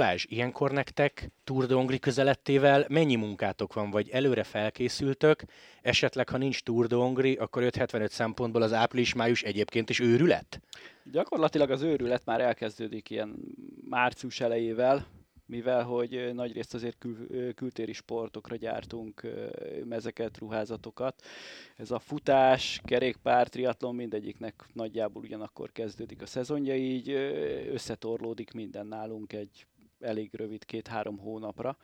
Balázs, ilyenkor nektek Tour de Hongri közelettével mennyi munkátok van, vagy előre felkészültök? Esetleg, ha nincs Tour de Hongri, akkor 575 szempontból az április-május egyébként is őrület? Gyakorlatilag az őrület már elkezdődik ilyen március elejével, mivel hogy nagyrészt azért kül, kültéri sportokra gyártunk mezeket, ruházatokat. Ez a futás, kerékpár, triatlon mindegyiknek nagyjából ugyanakkor kezdődik a szezonja, így összetorlódik minden nálunk egy elég rövid két-három hónapra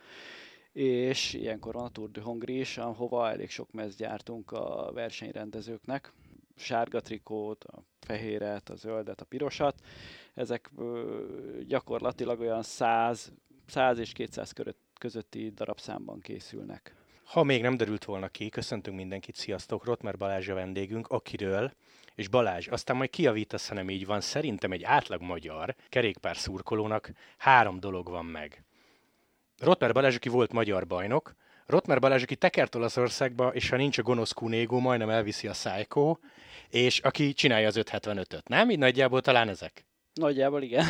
és ilyenkor a Tour de Hongri is, ahova elég sok mez gyártunk a versenyrendezőknek. Sárga trikót, a fehéret, a zöldet, a pirosat. Ezek gyakorlatilag olyan 100 100 és 200 közötti darabszámban készülnek. Ha még nem derült volna ki, köszöntünk mindenkit, sziasztok, Rotmer Balázs a vendégünk, akiről, és Balázs, aztán majd kiavítasz, ha nem így van, szerintem egy átlag magyar kerékpár szurkolónak három dolog van meg. Rotmer Balázs, aki volt magyar bajnok, Rotmer Balázs, aki tekert Olaszországba, és ha nincs a gonosz kunégó, majdnem elviszi a Psycho, és aki csinálja az 575-öt, nem? Így nagyjából talán ezek? Nagyjából igen.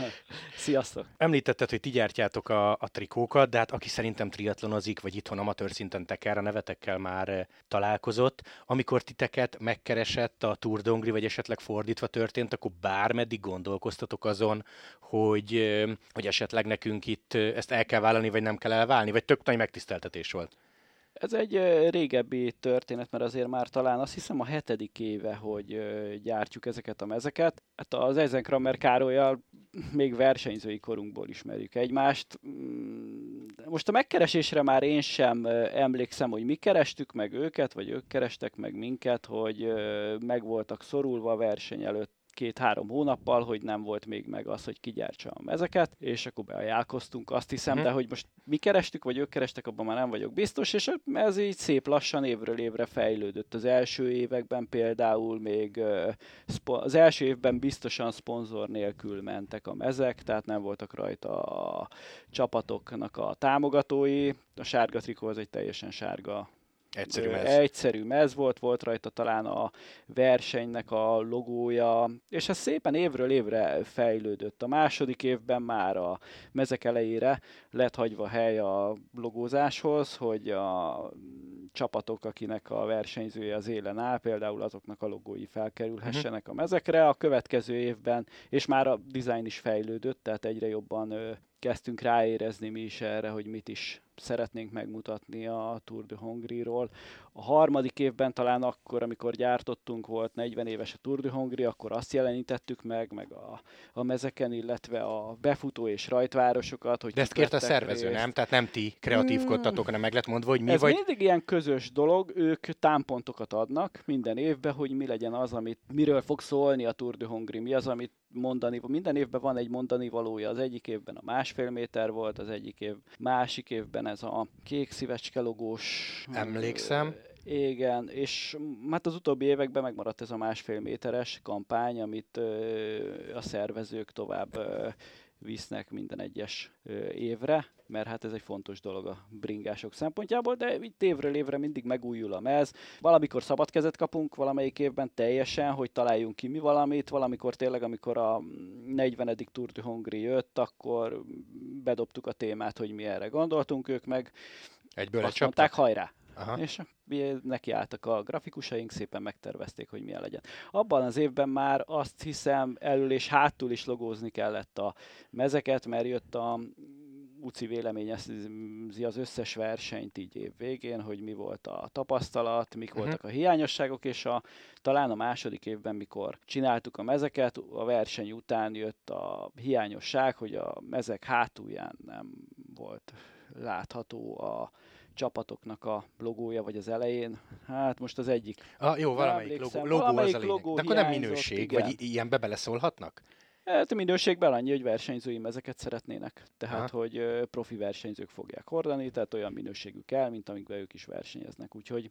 Sziasztok! Említetted, hogy ti gyártjátok a, a trikókat, de hát aki szerintem triatlonozik, vagy itthon amatőr szinten teker, a nevetekkel már eh, találkozott. Amikor titeket megkeresett a Tour Dongri, vagy esetleg fordítva történt, akkor bármeddig gondolkoztatok azon, hogy, eh, hogy esetleg nekünk itt eh, ezt el kell vállalni, vagy nem kell elválni, vagy tök nagy megtiszteltetés volt? Ez egy régebbi történet, mert azért már talán azt hiszem a hetedik éve, hogy gyártjuk ezeket a mezeket. Hát az Eisenkramer Károlyal még versenyzői korunkból ismerjük egymást. Mm, most a megkeresésre már én sem emlékszem, hogy mi kerestük meg őket, vagy ők kerestek meg minket, hogy meg voltak szorulva a verseny előtt két-három hónappal, hogy nem volt még meg az, hogy kigyártsam ezeket, és akkor beajánlkoztunk, azt hiszem, uh-huh. de hogy most mi kerestük, vagy ők kerestek, abban már nem vagyok biztos, és ez így szép lassan évről évre fejlődött. Az első években például még az első évben biztosan szponzor nélkül mentek a mezek, tehát nem voltak rajta a csapatoknak a támogatói. A sárga trikó az egy teljesen sárga Egyszerű mez. Egyszerű mez volt, volt rajta talán a versenynek a logója, és ez szépen évről évre fejlődött. A második évben már a mezek elejére lett hagyva hely a logózáshoz, hogy a csapatok, akinek a versenyzője az élen áll, például azoknak a logói felkerülhessenek uh-huh. a mezekre. A következő évben, és már a design is fejlődött, tehát egyre jobban kezdtünk ráérezni mi is erre, hogy mit is szeretnénk megmutatni a Tour de Hongrie-ról. A harmadik évben talán akkor, amikor gyártottunk, volt 40 éves a Tour de Hongrie, akkor azt jelenítettük meg, meg a, a mezeken, illetve a befutó és rajtvárosokat. Hogy De ezt kért a szervező, részt. nem? Tehát nem ti kreatívkodtatok, hanem meg lett mondva, hogy mi Ez vagy... mindig ilyen közös dolog, ők támpontokat adnak minden évben, hogy mi legyen az, amit, miről fog szólni a Tour de Hongrie, mi az, amit mondani, minden évben van egy mondani valója, az egyik évben a másfél méter volt, az egyik év, másik évben ez a kék szívecske logós. Emlékszem. Igen, és hát az utóbbi években megmaradt ez a másfél méteres kampány, amit a szervezők tovább visznek minden egyes évre, mert hát ez egy fontos dolog a bringások szempontjából, de itt évről évre mindig megújul a mez. Valamikor szabad kezet kapunk valamelyik évben teljesen, hogy találjunk ki mi valamit, valamikor tényleg, amikor a 40. Tour de Hongrie jött, akkor bedobtuk a témát, hogy mi erre gondoltunk, ők meg Egyből azt mondták, hajrá! Aha. És neki álltak a grafikusaink, szépen megtervezték, hogy milyen legyen. Abban az évben már azt hiszem elől és hátul is logózni kellett a mezeket, mert jött a UCI véleményezi az összes versenyt így év végén, hogy mi volt a tapasztalat, mik uh-huh. voltak a hiányosságok, és a, talán a második évben, mikor csináltuk a mezeket, a verseny után jött a hiányosság, hogy a mezek hátulján nem volt látható a csapatoknak a logója, vagy az elején. Hát most az egyik. Ah, jó, valamelyik logó, logó valamelyik az lényeg. De akkor nem minőség, igen. vagy ilyenbe beleszólhatnak? Hát a minőségben annyi, hogy versenyzői mezeket szeretnének. Tehát, Aha. hogy profi versenyzők fogják hordani, tehát olyan minőségű kell, mint amikben ők is versenyeznek. Úgyhogy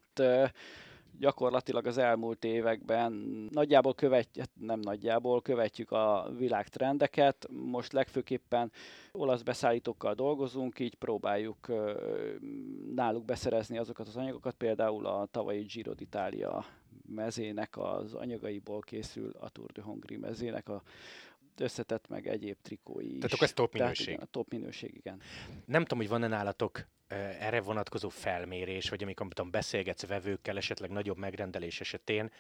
gyakorlatilag az elmúlt években nagyjából követjük, hát nem nagyjából követjük a világtrendeket. Most legfőképpen olasz beszállítókkal dolgozunk, így próbáljuk náluk beszerezni azokat az anyagokat, például a tavalyi Giro d'Italia mezének az anyagaiból készül a Tour de Hongrie mezének a összetett meg egyéb trikói is. Tehát akkor ez top Tehát minőség. igen, a top minőség, igen. Nem tudom, hogy van-e nálatok erre vonatkozó felmérés, vagy amikor tudom, beszélgetsz vevőkkel, esetleg nagyobb megrendelés esetén,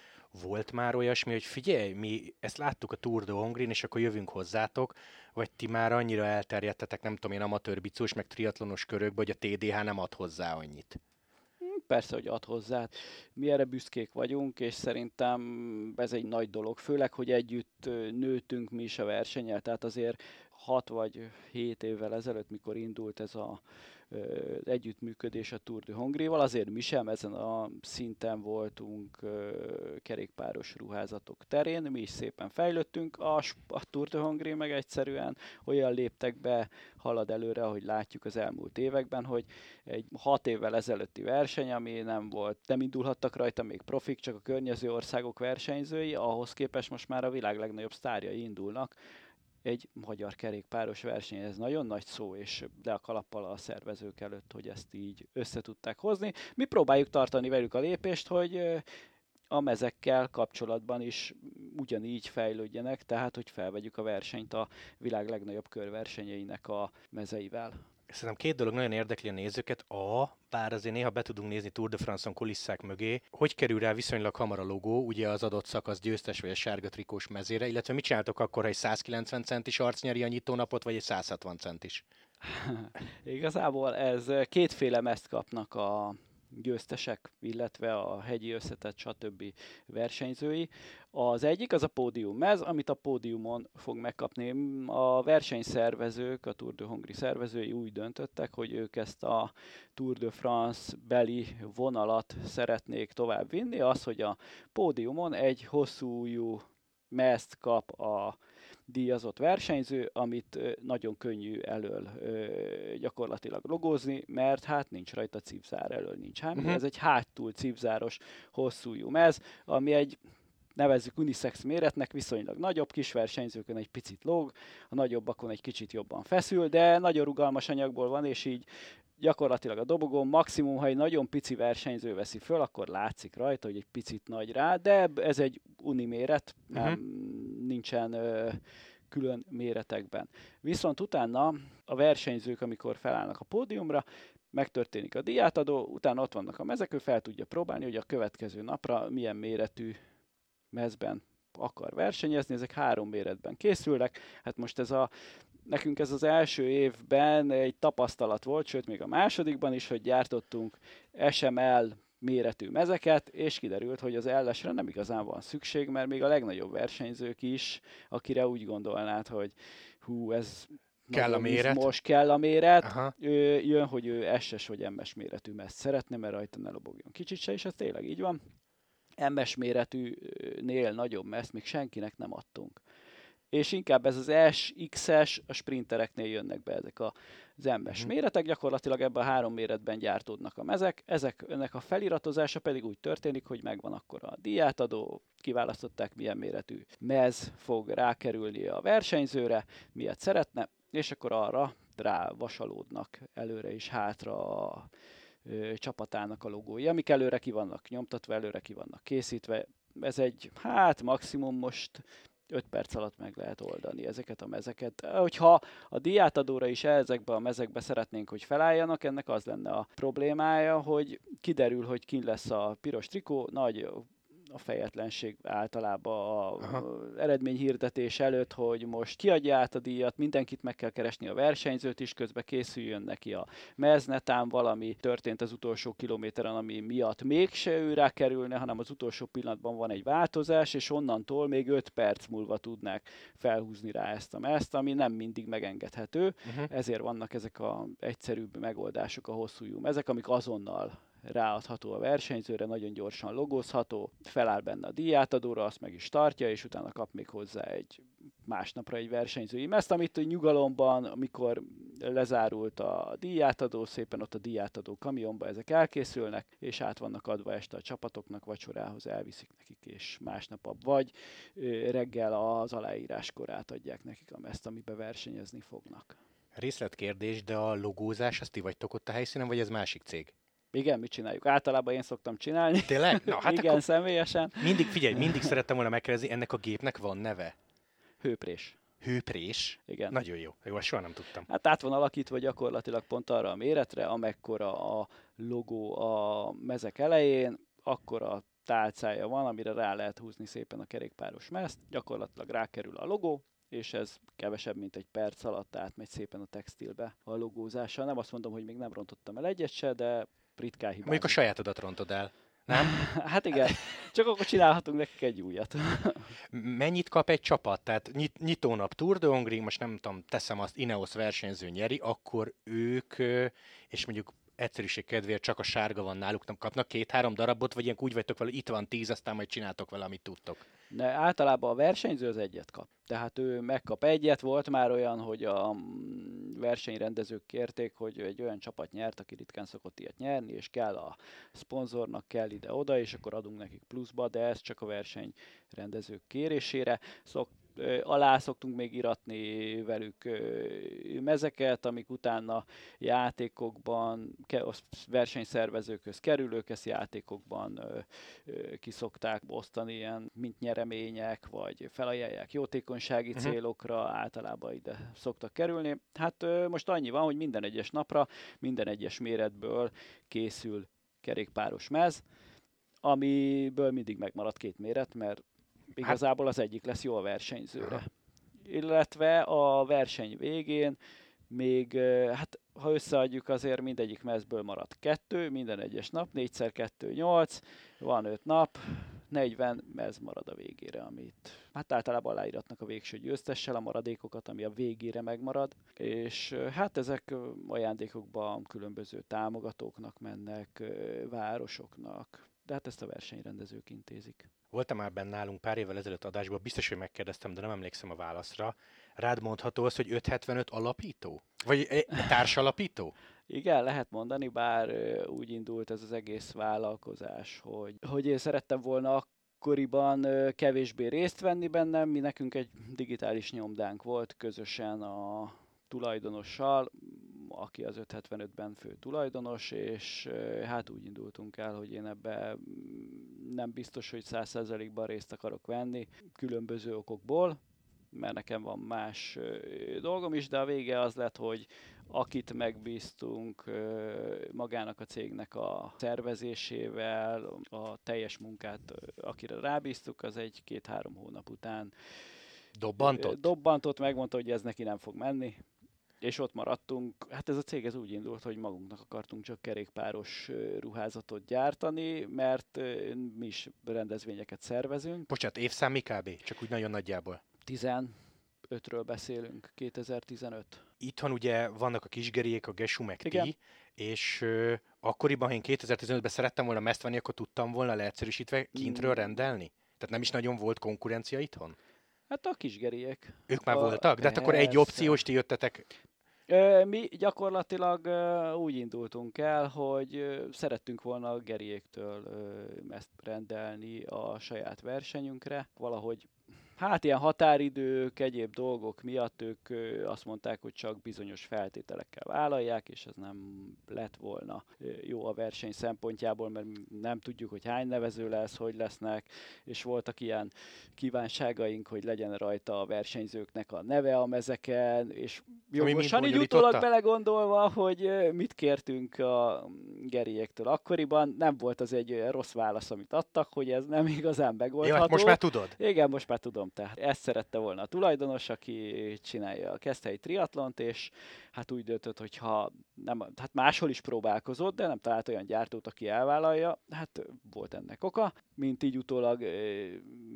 volt már olyasmi, hogy figyelj, mi ezt láttuk a Tour de Hongrin, és akkor jövünk hozzátok, vagy ti már annyira elterjedtetek, nem tudom én, amatőr bicós, meg triatlonos körökbe, hogy a TDH nem ad hozzá annyit. Persze, hogy ad hozzá. Mi erre büszkék vagyunk, és szerintem ez egy nagy dolog. Főleg, hogy együtt ö, nőttünk mi is a versenyel. Tehát azért 6 vagy 7 évvel ezelőtt, mikor indult ez a együttműködés a Tour de Hongrival, azért mi sem ezen a szinten voltunk kerékpáros ruházatok terén, mi is szépen fejlődtünk, a, a Tour de Hongri meg egyszerűen olyan léptek be, halad előre, ahogy látjuk az elmúlt években, hogy egy 6 évvel ezelőtti verseny, ami nem volt, nem indulhattak rajta még profik, csak a környező országok versenyzői, ahhoz képest most már a világ legnagyobb sztárjai indulnak, egy magyar kerékpáros verseny, ez nagyon nagy szó, és de a kalappal a szervezők előtt, hogy ezt így össze hozni. Mi próbáljuk tartani velük a lépést, hogy a mezekkel kapcsolatban is ugyanígy fejlődjenek, tehát hogy felvegyük a versenyt a világ legnagyobb körversenyeinek a mezeivel. Szerintem két dolog nagyon érdekli a nézőket. A, bár azért néha be tudunk nézni Tour de France-on kulisszák mögé, hogy kerül rá viszonylag hamar a logó, ugye az adott szakasz győztes vagy a sárga trikós mezére, illetve mit csináltok akkor, ha egy 190 centis arc nyeri a nyitónapot, vagy egy 160 centis? Igazából ez kétféle mezt kapnak a győztesek, illetve a hegyi összetett stb. versenyzői. Az egyik az a pódium mez, amit a pódiumon fog megkapni. A versenyszervezők, a Tour de Hongri szervezői úgy döntöttek, hogy ők ezt a Tour de France beli vonalat szeretnék tovább vinni, az, hogy a pódiumon egy hosszú mezt kap a díjazott versenyző, amit nagyon könnyű elől gyakorlatilag logózni, mert hát nincs rajta cipzár elől, nincs. Mhm. Uh-huh. Ez egy hátul cipzáros hosszú mez, ami egy nevezzük unisex méretnek, viszonylag nagyobb, kis versenyzőkön egy picit lóg, a nagyobbakon egy kicsit jobban feszül, de nagyon rugalmas anyagból van, és így gyakorlatilag a dobogón maximum, ha egy nagyon pici versenyző veszi föl, akkor látszik rajta, hogy egy picit nagy rá, de ez egy uni méret, nem, uh-huh. nincsen ö, külön méretekben. Viszont utána a versenyzők, amikor felállnak a pódiumra, megtörténik a diátadó, utána ott vannak a mezek, ő fel tudja próbálni, hogy a következő napra milyen méretű mezben akar versenyezni, ezek három méretben készülnek. Hát most ez a nekünk ez az első évben egy tapasztalat volt, sőt még a másodikban is, hogy gyártottunk SML méretű mezeket, és kiderült, hogy az ellesre nem igazán van szükség, mert még a legnagyobb versenyzők is, akire úgy gondolnád, hogy hú, ez Kell a méret. Most kell a méret, Aha. ő, jön, hogy ő SS vagy MS méretű mezt szeretne, mert rajta ne lobogjon kicsit se, és ez tényleg így van. MS méretűnél nagyobb meszt még senkinek nem adtunk. És inkább ez az S, XS, a sprintereknél jönnek be ezek a, MS Mhm. méretek, gyakorlatilag ebben a három méretben gyártódnak a mezek, ezek, ennek a feliratozása pedig úgy történik, hogy megvan akkor a díjátadó, kiválasztották milyen méretű mez fog rákerülni a versenyzőre, miért szeretne, és akkor arra rá vasalódnak előre és hátra a ö, csapatának a logói, amik előre ki vannak nyomtatva, előre ki vannak készítve. Ez egy, hát maximum most 5 perc alatt meg lehet oldani ezeket a mezeket. Hogyha a diátadóra is ezekbe a mezekbe szeretnénk, hogy felálljanak, ennek az lenne a problémája, hogy kiderül, hogy kin lesz a piros trikó, nagy a fejetlenség általában a Aha. eredményhirdetés előtt, hogy most kiadja át a díjat, mindenkit meg kell keresni a versenyzőt is, közben készüljön neki a meznetán, valami történt az utolsó kilométeren, ami miatt mégse ő rá kerülne, hanem az utolsó pillanatban van egy változás, és onnantól még 5 perc múlva tudnák felhúzni rá ezt a mezt, ami nem mindig megengedhető, Uh-huh. ezért vannak ezek a egyszerűbb megoldások a hosszú lyum. Ezek, amik azonnal ráadható a versenyzőre, nagyon gyorsan logózható, feláll benne a díjátadóra, azt meg is tartja, és utána kap még hozzá egy másnapra egy versenyzői mezt, amit nyugalomban, amikor lezárult a díjátadó, szépen ott a díjátadó kamionba ezek elkészülnek, és át vannak adva este a csapatoknak, vacsorához elviszik nekik, és másnap vagy reggel az aláíráskor átadják nekik a mezt, amiben versenyezni fognak. Részletkérdés, de a logózás, azt ti vagytok ott a helyszínen, vagy ez másik cég? Igen, mit csináljuk? Általában én szoktam csinálni. Tényleg? Na, hát Igen, akkor személyesen. mindig, figyelj, mindig szerettem volna megkérdezni, ennek a gépnek van neve? Hőprés. Hőprés? Igen. Nagyon jó. Jó, soha nem tudtam. Hát át van alakítva gyakorlatilag pont arra a méretre, amekkora a logó a mezek elején, akkor a tálcája van, amire rá lehet húzni szépen a kerékpáros mezt, gyakorlatilag rákerül a logó, és ez kevesebb, mint egy perc alatt átmegy szépen a textilbe a logózással. Nem azt mondom, hogy még nem rontottam el egyet se, de ritkán hibázom. Mondjuk a sajátodat rontod el. Nem? hát igen, csak akkor csinálhatunk nekik egy újat. Mennyit kap egy csapat? Tehát nyit, nyitónap Tour de Hongrie, most nem tudom, teszem azt, Ineos versenyző nyeri, akkor ők, és mondjuk egyszerűség kedvéért csak a sárga van náluk, nem kapnak két-három darabot, vagy ilyenkor úgy vagytok vele, itt van tíz, aztán majd csináltok vele, amit tudtok. De általában a versenyző az egyet kap. Tehát ő megkap egyet, volt már olyan, hogy a versenyrendezők kérték, hogy egy olyan csapat nyert, aki ritkán szokott ilyet nyerni, és kell a szponzornak, kell ide-oda, és akkor adunk nekik pluszba, de ez csak a versenyrendezők kérésére. Szok, alá szoktunk még iratni velük mezeket, amik utána játékokban, versenyszervezőkhöz kerülők, ezt játékokban kiszokták osztani ilyen, mint nyeremények, vagy felajánlják jótékonysági uh-huh. célokra, általában ide szoktak kerülni. Hát most annyi van, hogy minden egyes napra, minden egyes méretből készül kerékpáros mez, amiből mindig megmarad két méret, mert igazából az egyik lesz jó a versenyzőre. Aha. Illetve a verseny végén még, hát ha összeadjuk, azért mindegyik mezből marad kettő, minden egyes nap, 4x2, 8, van 5 nap, 40 mez marad a végére, amit hát általában aláíratnak a végső győztessel a maradékokat, ami a végére megmarad, és hát ezek ajándékokban különböző támogatóknak mennek, városoknak, de hát ezt a versenyrendezők intézik. Voltam már benne nálunk pár évvel ezelőtt adásban, biztos, hogy megkérdeztem, de nem emlékszem a válaszra. Rád mondható az, hogy 575 alapító? Vagy társalapító? Igen, lehet mondani, bár úgy indult ez az egész vállalkozás, hogy, hogy én szerettem volna akkoriban kevésbé részt venni bennem, mi nekünk egy digitális nyomdánk volt közösen a tulajdonossal, aki az 575-ben fő tulajdonos, és hát úgy indultunk el, hogy én ebbe mm, nem biztos, hogy 100%-ban részt akarok venni, különböző okokból, mert nekem van más dolgom is, de a vége az lett, hogy akit megbíztunk magának a cégnek a szervezésével, a teljes munkát, akire rábíztuk, az egy két-három hónap után Dobbantott? Dobbantott, megmondta, hogy ez neki nem fog menni, és ott maradtunk. Hát ez a cég ez úgy indult, hogy magunknak akartunk csak kerékpáros ruházatot gyártani, mert mi is rendezvényeket szervezünk. Bocsát, évszám mi kb? Csak úgy nagyon nagyjából. 15-ről beszélünk, 2015. Itthon ugye vannak a kisgeriek, a Gesu meg ti, és ö, akkoriban, ha én 2015-ben szerettem volna mezt venni, akkor tudtam volna leegyszerűsítve kintről mm. rendelni? Tehát nem is nagyon volt konkurencia itthon? Hát a kisgeriek. Ők már a, voltak? De hát akkor egy opciós, ti jöttetek mi gyakorlatilag úgy indultunk el, hogy szerettünk volna a geriéktől ezt rendelni a saját versenyünkre. Valahogy hát ilyen határidők, egyéb dolgok miatt ők azt mondták, hogy csak bizonyos feltételekkel vállalják, és ez nem lett volna jó a verseny szempontjából, mert nem tudjuk, hogy hány nevező lesz, hogy lesznek, és voltak ilyen kívánságaink, hogy legyen rajta a versenyzőknek a neve a mezeken, és jogosan így utólag belegondolva, hogy mit kértünk a geriektől akkoriban, nem volt az egy rossz válasz, amit adtak, hogy ez nem igazán megoldható. Ja, hát most már tudod? Igen, most már tudom tudom. Tehát ezt szerette volna a tulajdonos, aki csinálja a keszthelyi triatlont, és hát úgy döntött, hogy ha nem, hát máshol is próbálkozott, de nem talált olyan gyártót, aki elvállalja, hát volt ennek oka. Mint így utólag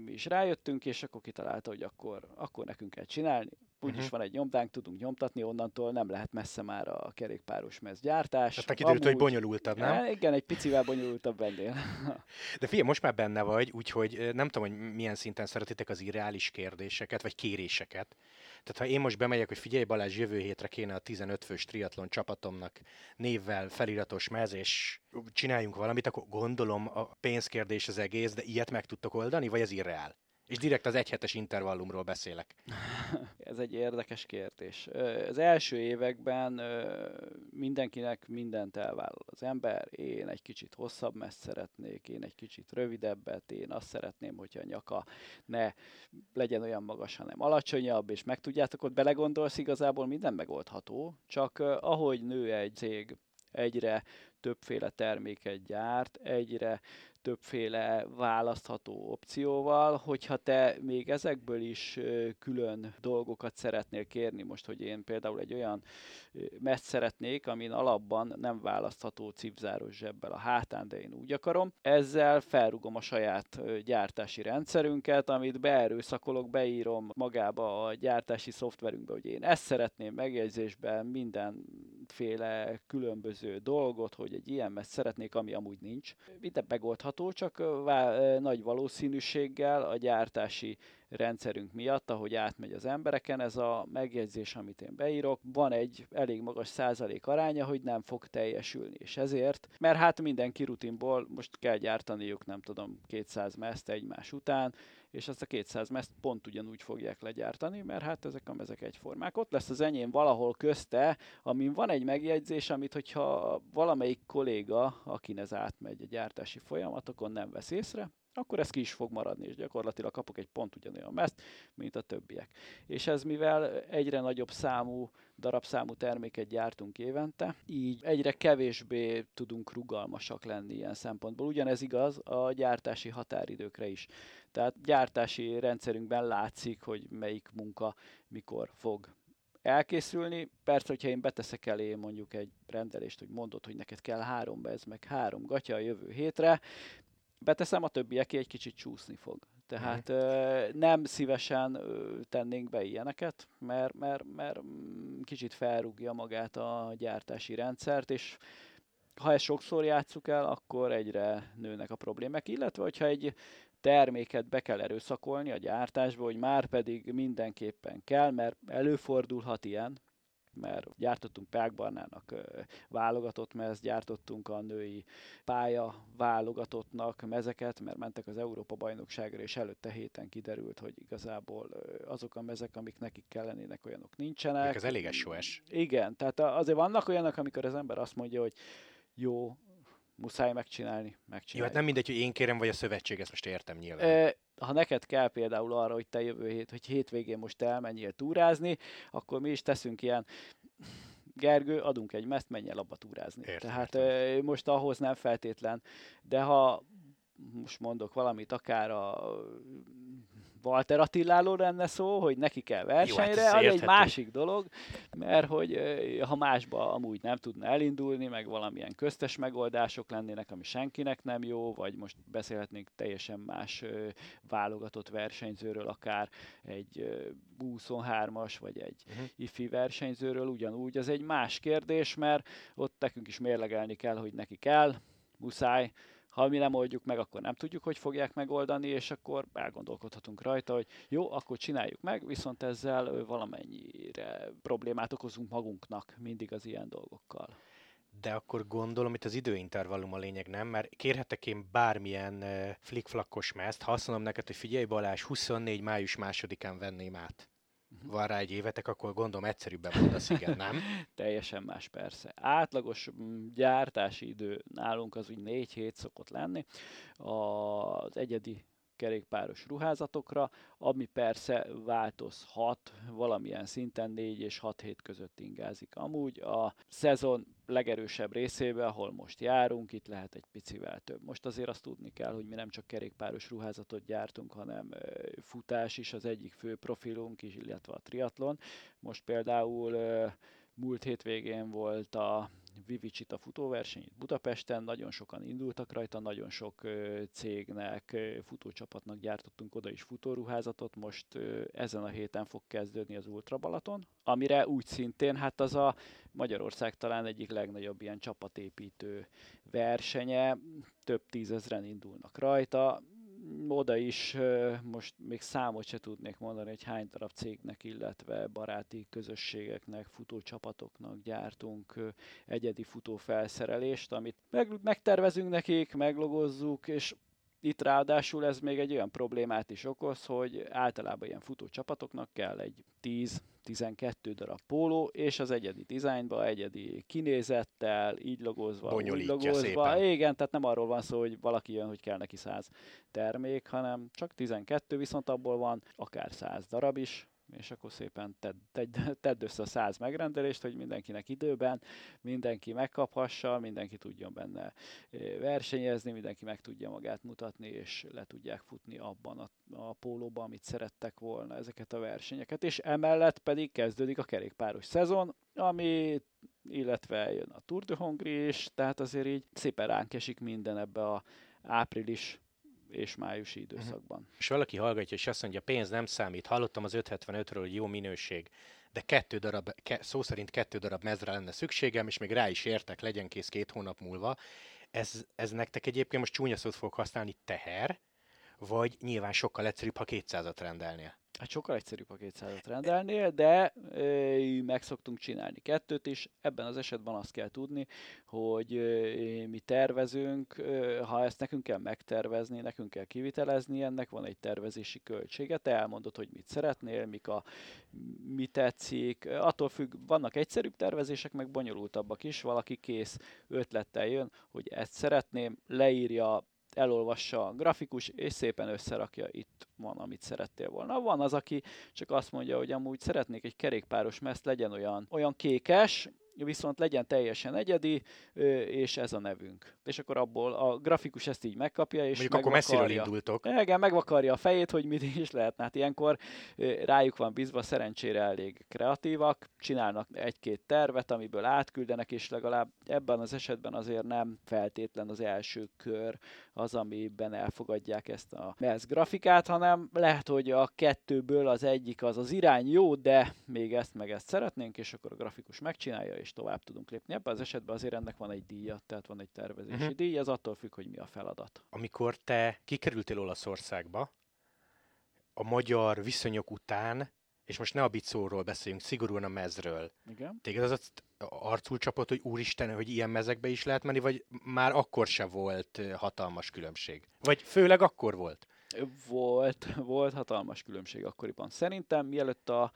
mi is rájöttünk, és akkor kitalálta, hogy akkor, akkor nekünk kell csinálni. Úgyis uh-huh. van egy nyomdánk, tudunk nyomtatni, onnantól nem lehet messze már a kerékpáros mez gyártás. Tehát kiderült, hogy bonyolultabb, nem? E, igen, egy picivel bonyolultabb ennél. De figyelj, most már benne vagy, úgyhogy nem tudom, hogy milyen szinten szeretitek az irreális kérdéseket, vagy kéréseket. Tehát ha én most bemegyek, hogy figyelj Balázs, jövő hétre kéne a 15 fős triatlon csapatomnak névvel feliratos mez, és csináljunk valamit, akkor gondolom a pénzkérdés az egész, de ilyet meg tudtok oldani, vagy ez irreál? És direkt az egyhetes intervallumról beszélek. Ez egy érdekes kérdés. Az első években mindenkinek mindent elvállal az ember, én egy kicsit hosszabb messz szeretnék, én egy kicsit rövidebbet, én azt szeretném, hogyha a nyaka ne legyen olyan magas, hanem alacsonyabb, és meg tudjátok, ott belegondolsz, igazából minden megoldható, csak ahogy nő egy cég, egyre többféle terméket gyárt, egyre többféle választható opcióval, hogyha te még ezekből is külön dolgokat szeretnél kérni, most, hogy én például egy olyan messz szeretnék, amin alapban nem választható cipzáros zsebbel a hátán, de én úgy akarom, ezzel felrugom a saját gyártási rendszerünket, amit beerőszakolok, beírom magába a gyártási szoftverünkbe, hogy én ezt szeretném megjegyzésben, mindenféle különböző dolgot, hogy egy ilyen messz szeretnék, ami amúgy nincs. Minden megoldható megoldható, csak vá- nagy valószínűséggel a gyártási rendszerünk miatt, ahogy átmegy az embereken, ez a megjegyzés, amit én beírok, van egy elég magas százalék aránya, hogy nem fog teljesülni. És ezért, mert hát mindenki rutinból most kell gyártaniuk, nem tudom, 200 meszt egymás után, és azt a 200 meszt pont ugyanúgy fogják legyártani, mert hát ezek a mezek egyformák. Ott lesz az enyém valahol közte, amin van egy megjegyzés, amit hogyha valamelyik kolléga, akin ez átmegy a gyártási folyamatokon, nem vesz észre, akkor ez ki is fog maradni, és gyakorlatilag kapok egy pont ugyanolyan meszt, mint a többiek. És ez mivel egyre nagyobb számú, darabszámú terméket gyártunk évente, így egyre kevésbé tudunk rugalmasak lenni ilyen szempontból. Ugyanez igaz a gyártási határidőkre is. Tehát gyártási rendszerünkben látszik, hogy melyik munka mikor fog elkészülni. Persze, hogyha én beteszek elé mondjuk egy rendelést, hogy mondod, hogy neked kell három bez, meg három gatya a jövő hétre, beteszem, a többieké egy kicsit csúszni fog. Tehát mm. nem szívesen tennénk be ilyeneket, mert, mert, mert mm, kicsit felrúgja magát a gyártási rendszert, és ha ezt sokszor játsszuk el, akkor egyre nőnek a problémák, illetve hogyha egy terméket be kell erőszakolni a gyártásba, hogy már pedig mindenképpen kell, mert előfordulhat ilyen, mert gyártottunk Pákbarnának válogatott mez, gyártottunk a női pálya válogatottnak mezeket, mert mentek az Európa bajnokságra, és előtte héten kiderült, hogy igazából azok a mezek, amik nekik kellenének, olyanok nincsenek. Ez elég SOS. Igen, tehát azért vannak olyanok, amikor az ember azt mondja, hogy jó, muszáj megcsinálni, megcsinálni. Jó, hát nem mindegy, hogy én kérem, vagy a szövetség, ezt most értem nyilván. E, ha neked kell például arra, hogy te jövő hét, hogy hétvégén most elmenjél túrázni, akkor mi is teszünk ilyen Gergő, adunk egy meszt, menj el abba túrázni. Értem, Tehát értem. most ahhoz nem feltétlen, de ha most mondok valamit, akár a Walter Attiláról lenne szó, hogy neki kell versenyre, Jó, hát az egy másik dolog, mert hogy ha másba amúgy nem tudna elindulni, meg valamilyen köztes megoldások lennének, ami senkinek nem jó, vagy most beszélhetnénk teljesen más válogatott versenyzőről, akár egy 23-as, vagy egy uh-huh. ifi versenyzőről, ugyanúgy, az egy más kérdés, mert ott nekünk is mérlegelni kell, hogy neki kell, muszáj, ha mi nem oldjuk meg, akkor nem tudjuk, hogy fogják megoldani, és akkor elgondolkodhatunk rajta, hogy jó, akkor csináljuk meg, viszont ezzel valamennyire problémát okozunk magunknak mindig az ilyen dolgokkal. De akkor gondolom, itt az időintervallum a lényeg, nem? Mert kérhetek én bármilyen flickflakkos mezt, ha azt mondom neked, hogy figyelj Balázs, 24. május másodikán venném át. Van rá egy évetek, akkor gondolom egyszerűbben mondasz igen, nem? Teljesen más persze. Átlagos mm, gyártási idő nálunk az úgy 4 hét szokott lenni. Az egyedi kerékpáros ruházatokra, ami persze változhat valamilyen szinten 4 és 6 hét között ingázik. Amúgy a szezon legerősebb részébe, ahol most járunk, itt lehet egy picivel több. Most azért azt tudni kell, hogy mi nem csak kerékpáros ruházatot gyártunk, hanem futás is az egyik fő profilunk is, illetve a triatlon. Most például múlt hétvégén volt a Vivicita futóverseny itt Budapesten, nagyon sokan indultak rajta, nagyon sok cégnek, futócsapatnak gyártottunk oda is futóruházatot, most ezen a héten fog kezdődni az Ultra Balaton, amire úgy szintén, hát az a Magyarország talán egyik legnagyobb ilyen csapatépítő versenye, több tízezren indulnak rajta, oda is most még számot se tudnék mondani, hogy hány darab cégnek, illetve baráti közösségeknek, futócsapatoknak gyártunk egyedi futófelszerelést, amit meg, megtervezünk nekik, meglogozzuk, és Itt ráadásul ez még egy olyan problémát is okoz, hogy általában ilyen futó csapatoknak kell egy 10-12 darab póló, és az egyedi dizájnba, egyedi kinézettel, így logozva, úgy logozva. Szépen. Igen, tehát nem arról van szó, hogy valaki jön, hogy kell neki 100 termék, hanem csak 12, viszont abból van akár 100 darab is, és akkor szépen tedd, tedd, tedd össze a száz megrendelést, hogy mindenkinek időben, mindenki megkaphassa, mindenki tudjon benne versenyezni, mindenki meg tudja magát mutatni, és le tudják futni abban a, a pólóban, amit szerettek volna ezeket a versenyeket. És emellett pedig kezdődik a kerékpáros szezon, ami illetve jön a Tour de Hongrie is, tehát azért így szépen ránk esik minden ebbe a április és májusi mhm. időszakban. Uh-huh. És valaki hallgatja, és azt mondja, pénz nem számít. Hallottam az 575-ről, hogy jó minőség, de kettő darab, ke, szó szerint kettő darab mezre lenne szükségem, és még rá is értek, legyen kész két hónap múlva. Ez, ez nektek egyébként most csúnya szót fogok használni, teher, vagy nyilván sokkal egyszerűbb, ha 200-at rendelnél? Hát sokkal egyszerűbb a 200-at rendelnél, de ö, meg szoktunk csinálni kettőt is. Ebben az esetben azt kell tudni, hogy ö, mi tervezünk, ö, ha ezt nekünk kell megtervezni, nekünk kell kivitelezni, ennek van egy tervezési költsége. Te elmondod, hogy mit szeretnél, mik a, mi tetszik. Attól függ, vannak egyszerűbb tervezések, meg bonyolultabbak is. Valaki kész ötlettel jön, hogy ezt szeretném, leírja elolvassa a grafikus, és szépen összerakja, itt van, amit szerettél volna. Van az, aki csak azt mondja, hogy amúgy szeretnék egy kerékpáros meszt, legyen olyan, olyan kékes, viszont legyen teljesen egyedi, és ez a nevünk. És akkor abból a grafikus ezt így megkapja, és Mondjuk akkor messziről indultok. Igen, megvakarja a fejét, hogy mit is lehetne. Hát ilyenkor rájuk van bízva, szerencsére elég kreatívak, csinálnak egy-két tervet, amiből átküldenek, és legalább ebben az esetben azért nem feltétlen az első kör az, amiben elfogadják ezt a mez grafikát, hanem lehet, hogy a kettőből az egyik az az irány jó, de még ezt meg ezt szeretnénk, és akkor a grafikus megcsinálja, és tovább tudunk lépni. Ebben az esetben azért ennek van egy díja, tehát van egy tervezési uh-huh. díj, az attól függ, hogy mi a feladat. Amikor te kikerültél Olaszországba, a magyar viszonyok után, és most ne a bicóról beszéljünk, szigorúan a mezről. Igen. Téged az arcul csapott, hogy úristen, hogy ilyen mezekbe is lehet menni, vagy már akkor se volt hatalmas különbség? Vagy főleg akkor volt? Volt, volt hatalmas különbség akkoriban. Szerintem mielőtt a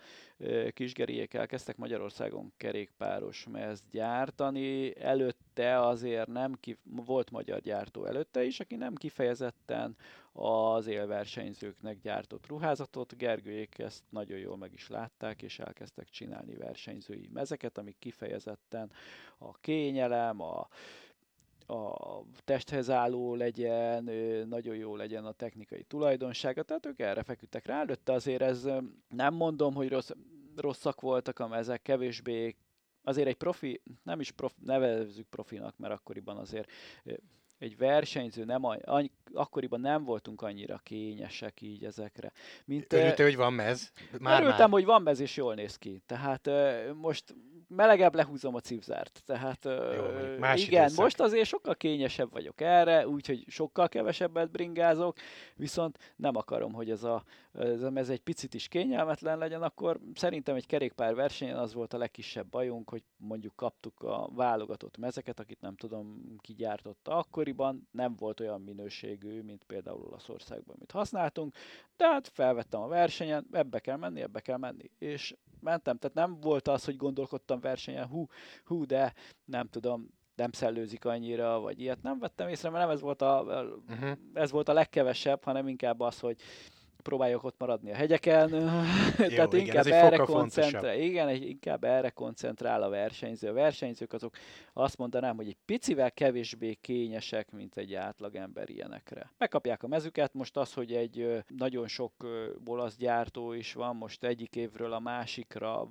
kisgeriek elkezdtek Magyarországon kerékpáros mezt gyártani, előtte azért nem ki, volt magyar gyártó előtte is, aki nem kifejezetten az élversenyzőknek gyártott ruházatot. Gergőjék ezt nagyon jól meg is látták, és elkezdtek csinálni versenyzői mezeket, amik kifejezetten a kényelem, a a testhez álló legyen, nagyon jó legyen a technikai tulajdonsága, tehát ők erre feküdtek rá. Előtte azért ez nem mondom, hogy rossz, rosszak voltak, hanem ezek kevésbé azért egy profi, nem is profi, nevezzük profinak, mert akkoriban azért egy versenyző nem, annyi, akkoriban nem voltunk annyira kényesek így ezekre. Mint, Örültél, hogy van mez? Már, örültem, már. hogy van mez, és jól néz ki. Tehát most melegebb lehúzom a cipzárt. Tehát Jó, más igen, időszak. most azért sokkal kényesebb vagyok erre, úgyhogy sokkal kevesebbet bringázok, viszont nem akarom, hogy ez a, ez, a, ez egy picit is kényelmetlen legyen, akkor szerintem egy kerékpár versenyen az volt a legkisebb bajunk, hogy mondjuk kaptuk a válogatott mezeket, akit nem tudom ki gyártotta akkoriban, nem volt olyan minőségű, mint például Olaszországban, amit használtunk, de hát felvettem a versenyen, ebbe kell menni, ebbe kell menni, és mentem, tehát nem volt az, hogy gondolkodtam versenyen, hú, hú, de nem tudom, nem szellőzik annyira, vagy ilyet nem vettem észre, mert nem ez volt a, uh-huh. ez volt a legkevesebb, hanem inkább az, hogy próbáljak ott maradni a hegyeken, Jó, tehát igen, inkább erre koncentrál, igen, inkább erre koncentrál a versenyző. A versenyzők azok azt mondanám, hogy egy picivel kevésbé kényesek, mint egy átlagember ilyenekre. Megkapják a mezüket, most az, hogy egy nagyon sok olasz gyártó is van, most egyik évről a másikra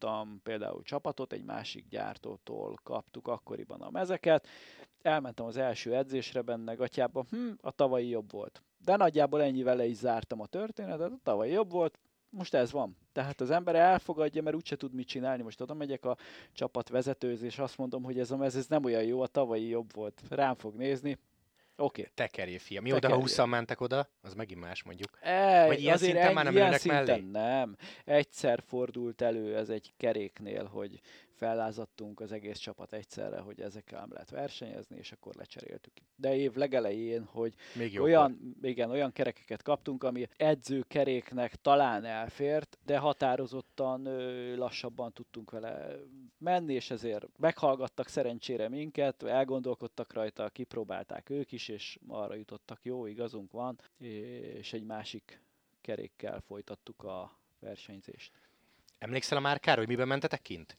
váltottam például csapatot, egy másik gyártótól kaptuk akkoriban a mezeket, elmentem az első edzésre benne gatyába, hm, a tavalyi jobb volt de nagyjából ennyivel le is zártam a történetet, a tavaly jobb volt, most ez van. Tehát az ember elfogadja, mert úgyse tud mit csinálni. Most oda megyek a csapat vezetőz, és azt mondom, hogy ez, a ez nem olyan jó, a tavalyi jobb volt. Rám fog nézni, Oké. Okay. Tekerjé, fiam. Mi oda, ha 20 mentek oda, az megint más mondjuk. E, Vagy ilyen szinten már nem ilyen szinten mellé? nem. Egyszer fordult elő ez egy keréknél, hogy fellázadtunk az egész csapat egyszerre, hogy ezekkel nem lehet versenyezni, és akkor lecseréltük. De év legelején, hogy Még olyan, igen, olyan kerekeket kaptunk, ami edzőkeréknek talán elfért, de határozottan lassabban tudtunk vele menni, és ezért meghallgattak szerencsére minket, elgondolkodtak rajta, kipróbálták ők is, és arra jutottak, jó, igazunk van, és egy másik kerékkel folytattuk a versenyzést. Emlékszel a márkára, hogy miben mentetek kint?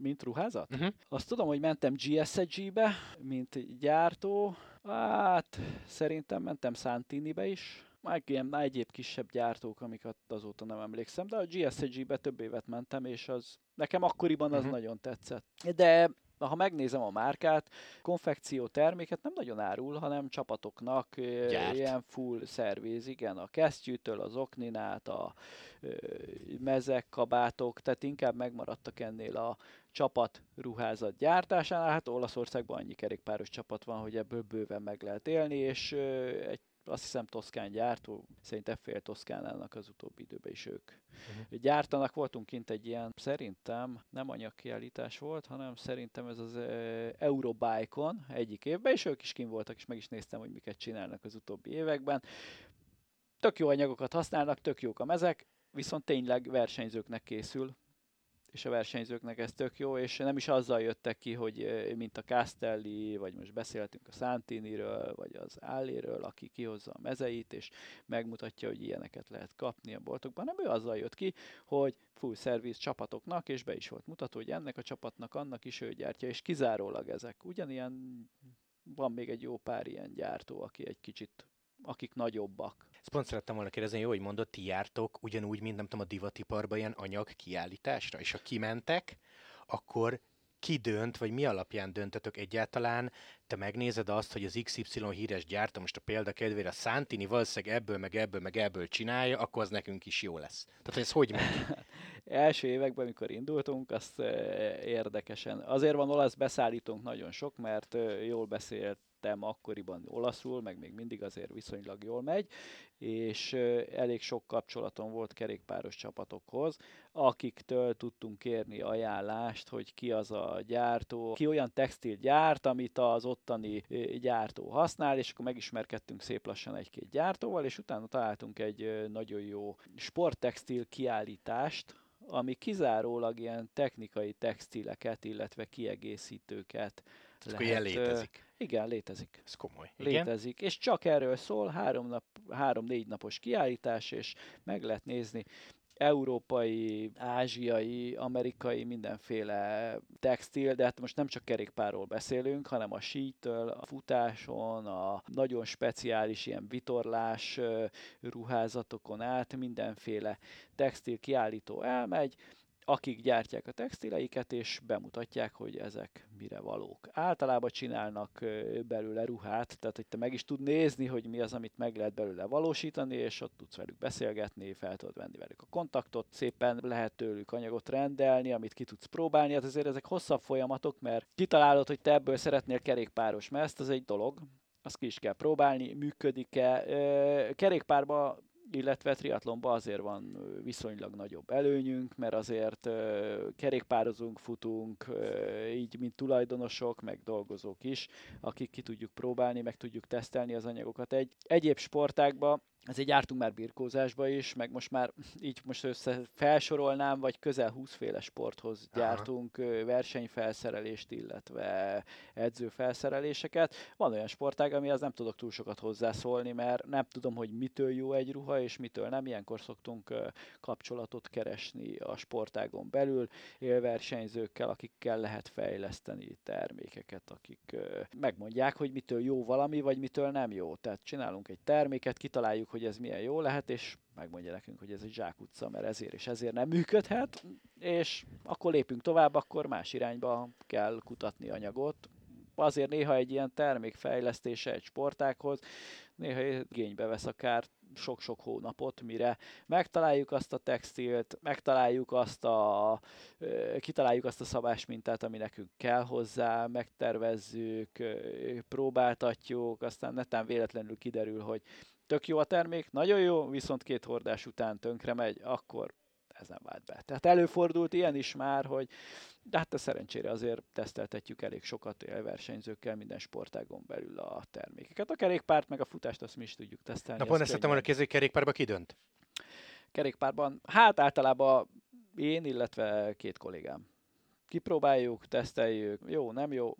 Mint ruházat? Uh-huh. Azt tudom, hogy mentem GSG-be, mint gyártó. Hát, szerintem mentem Santini-be is. Már ilyen egyéb kisebb gyártók, amiket azóta nem emlékszem, de a GSG-be több évet mentem, és az nekem akkoriban az uh-huh. nagyon tetszett. De Na, ha megnézem a márkát, konfekció terméket nem nagyon árul, hanem csapatoknak Gyárt. ilyen full szerviz, igen, a kesztyűtől, az okninát, a mezek, kabátok, tehát inkább megmaradtak ennél a csapat ruházat gyártásánál. Hát Olaszországban annyi kerékpáros csapat van, hogy ebből bőven meg lehet élni, és egy azt hiszem Toszkán gyártó, szerintem fél Toszkánának az utóbbi időben is ők uh-huh. gyártanak. Voltunk kint egy ilyen, szerintem nem anyagkiállítás volt, hanem szerintem ez az uh, Eurobike-on egyik évben, és ők is kint voltak, és meg is néztem, hogy miket csinálnak az utóbbi években. Tök jó anyagokat használnak, tök jók a mezek, viszont tényleg versenyzőknek készül, és a versenyzőknek ez tök jó, és nem is azzal jöttek ki, hogy mint a Castelli, vagy most beszéltünk a Santiniről, vagy az Álléről, aki kihozza a mezeit, és megmutatja, hogy ilyeneket lehet kapni a boltokban, nem ő azzal jött ki, hogy full service csapatoknak, és be is volt mutató, hogy ennek a csapatnak, annak is ő gyártja, és kizárólag ezek. Ugyanilyen van még egy jó pár ilyen gyártó, aki egy kicsit akik nagyobbak. Ezt pont szerettem volna kérdezni, jó, hogy mondod, ti jártok ugyanúgy, mint nem tudom, a divatiparban ilyen anyag kiállításra, és ha kimentek, akkor ki dönt, vagy mi alapján döntötök egyáltalán? Te megnézed azt, hogy az XY híres gyárta, most a példa kedvére a Santini valószínűleg ebből, meg ebből, meg ebből csinálja, akkor az nekünk is jó lesz. Tehát ez hogy megy? Első években, amikor indultunk, azt érdekesen. Azért van olasz beszállítónk nagyon sok, mert jól beszélt értettem akkoriban olaszul, meg még mindig azért viszonylag jól megy, és elég sok kapcsolatom volt kerékpáros csapatokhoz, akiktől tudtunk kérni ajánlást, hogy ki az a gyártó, ki olyan textil gyárt, amit az ottani gyártó használ, és akkor megismerkedtünk szép lassan egy-két gyártóval, és utána találtunk egy nagyon jó sporttextil kiállítást, ami kizárólag ilyen technikai textileket, illetve kiegészítőket lehet. Akkor létezik. Igen, létezik. Ez komoly. Igen? Létezik. És csak erről szól, három nap, három-négy napos kiállítás, és meg lehet nézni európai, ázsiai, amerikai, mindenféle textil, de hát most nem csak kerékpárról beszélünk, hanem a sítől, a futáson, a nagyon speciális ilyen vitorlás ruházatokon át mindenféle textil kiállító elmegy, akik gyártják a textileiket, és bemutatják, hogy ezek mire valók. Általában csinálnak belőle ruhát, tehát hogy te meg is tud nézni, hogy mi az, amit meg lehet belőle valósítani, és ott tudsz velük beszélgetni, fel tudod venni velük a kontaktot, szépen lehet tőlük anyagot rendelni, amit ki tudsz próbálni, hát azért ezek hosszabb folyamatok, mert kitalálod, hogy te ebből szeretnél kerékpáros mert az egy dolog, azt ki is kell próbálni, működik-e. Kerékpárba illetve triatlonban azért van viszonylag nagyobb előnyünk, mert azért kerékpározunk, futunk, így mint tulajdonosok, meg dolgozók is, akik ki tudjuk próbálni, meg tudjuk tesztelni az anyagokat. Egy egyéb sportákban ezért jártunk már birkózásba is, meg most már így most össze felsorolnám, vagy közel 20 féle sporthoz Aha. gyártunk versenyfelszerelést, illetve edzőfelszereléseket. Van olyan sportág, ami az nem tudok túl sokat hozzászólni, mert nem tudom, hogy mitől jó egy ruha, és mitől nem. Ilyenkor szoktunk kapcsolatot keresni a sportágon belül, élversenyzőkkel, akikkel lehet fejleszteni termékeket, akik megmondják, hogy mitől jó valami, vagy mitől nem jó. Tehát csinálunk egy terméket, kitaláljuk, hogy ez milyen jó lehet, és megmondja nekünk, hogy ez egy zsákutca, mert ezért és ezért nem működhet, és akkor lépünk tovább, akkor más irányba kell kutatni anyagot. Azért néha egy ilyen termékfejlesztése egy sportákhoz, néha igénybe vesz akár sok-sok hónapot, mire megtaláljuk azt a textilt, megtaláljuk azt a, kitaláljuk azt a szabásmintát, ami nekünk kell hozzá, megtervezzük, próbáltatjuk, aztán netán véletlenül kiderül, hogy tök jó a termék, nagyon jó, viszont két hordás után tönkre megy, akkor ez nem vált be. Tehát előfordult ilyen is már, hogy de hát a szerencsére azért teszteltetjük elég sokat versenyzőkkel minden sportágon belül a termékeket. A kerékpárt meg a futást azt mi is tudjuk tesztelni. Na pont ezt tettem volna kézé kerékpárba ki dönt? Kerékpárban, hát általában én, illetve két kollégám. Kipróbáljuk, teszteljük, jó, nem jó,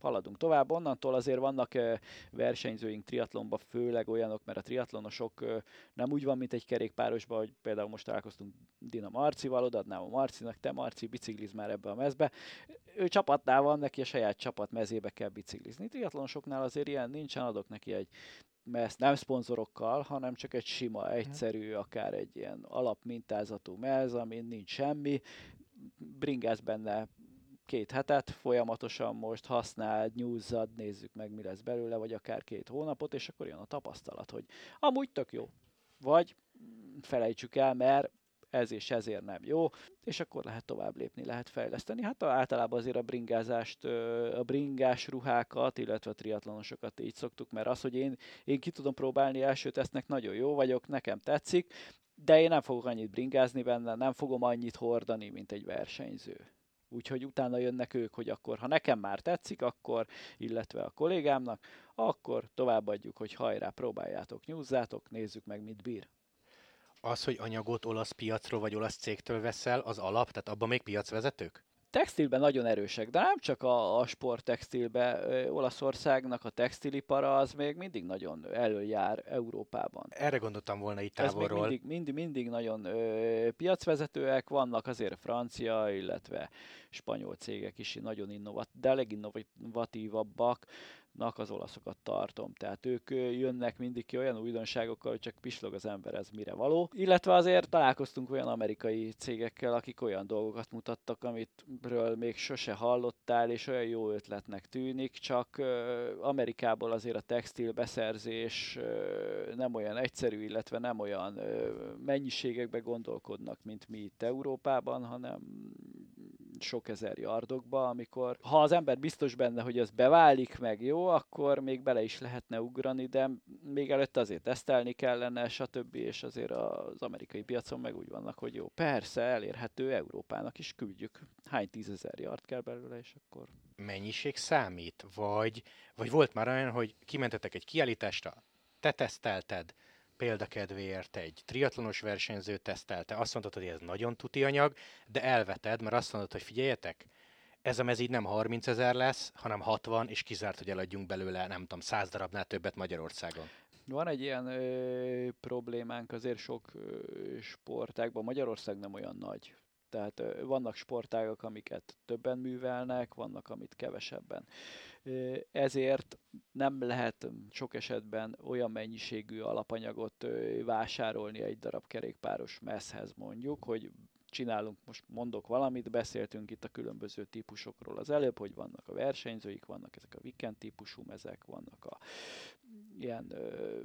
haladunk tovább. Onnantól azért vannak versenyzőink triatlonban, főleg olyanok, mert a triatlonosok nem úgy van, mint egy kerékpárosban, hogy például most találkoztunk Dina Marcival, odaadnám a Marcinak, te Marci, bicikliz már ebbe a mezbe. Ő csapatnál van, neki a saját csapat mezébe kell biciklizni. Triatlonosoknál azért ilyen nincsen, adok neki egy mezt, nem szponzorokkal, hanem csak egy sima, egyszerű, akár egy ilyen alapmintázatú mez, amin nincs semmi, bringáz benne két hetet folyamatosan most használd, nyúzzad, nézzük meg, mi lesz belőle, vagy akár két hónapot, és akkor jön a tapasztalat, hogy amúgy tök jó. Vagy felejtsük el, mert ez és ezért nem jó, és akkor lehet tovább lépni, lehet fejleszteni. Hát általában azért a bringázást, a bringás ruhákat, illetve a triatlonosokat így szoktuk, mert az, hogy én, én ki tudom próbálni első tesznek, nagyon jó vagyok, nekem tetszik, de én nem fogok annyit bringázni benne, nem fogom annyit hordani, mint egy versenyző. Úgyhogy utána jönnek ők, hogy akkor, ha nekem már tetszik, akkor, illetve a kollégámnak, akkor továbbadjuk, hogy hajrá, próbáljátok, nyúzzátok, nézzük meg, mit bír. Az, hogy anyagot olasz piacról vagy olasz cégtől veszel, az alap, tehát abban még piacvezetők? Textilben nagyon erősek, de nem csak a, a sporttextilben. Olaszországnak a textilipara az még mindig nagyon előjár Európában. Erre gondoltam volna itt távolról. Ez mindig, mindig, mindig nagyon ö, piacvezetőek vannak, azért francia, illetve spanyol cégek is nagyon innovat, de leginnovatívabbak az olaszokat tartom. Tehát ők jönnek mindig ki olyan újdonságokkal, hogy csak pislog az ember, ez mire való. Illetve azért találkoztunk olyan amerikai cégekkel, akik olyan dolgokat mutattak, amitről még sose hallottál, és olyan jó ötletnek tűnik, csak Amerikából azért a textil beszerzés nem olyan egyszerű, illetve nem olyan mennyiségekbe gondolkodnak, mint mi itt Európában, hanem sok ezer yardokba, amikor ha az ember biztos benne, hogy ez beválik meg jó, akkor még bele is lehetne ugrani, de még előtt azért tesztelni kellene, stb. És azért az amerikai piacon meg úgy vannak, hogy jó, persze, elérhető Európának is küldjük. Hány tízezer yard kell belőle, és akkor... Mennyiség számít? Vagy, vagy volt már olyan, hogy kimentetek egy kiállításra, te tesztelted, példakedvéért egy triatlonos versenyző tesztelte, azt mondtad, hogy ez nagyon tuti anyag, de elveted, mert azt mondod, hogy figyeljetek, ez a mez így nem 30 ezer lesz, hanem 60, és kizárt, hogy eladjunk belőle, nem tudom, 100 darabnál többet Magyarországon. Van egy ilyen ö, problémánk azért sok ö, sportágban. Magyarország nem olyan nagy. Tehát vannak sportágak, amiket többen művelnek, vannak, amit kevesebben. Ezért nem lehet sok esetben olyan mennyiségű alapanyagot vásárolni egy darab kerékpáros mezhez mondjuk, hogy csinálunk, most mondok valamit, beszéltünk itt a különböző típusokról az előbb, hogy vannak a versenyzőik, vannak ezek a weekend típusú mezek, vannak a ilyen ö,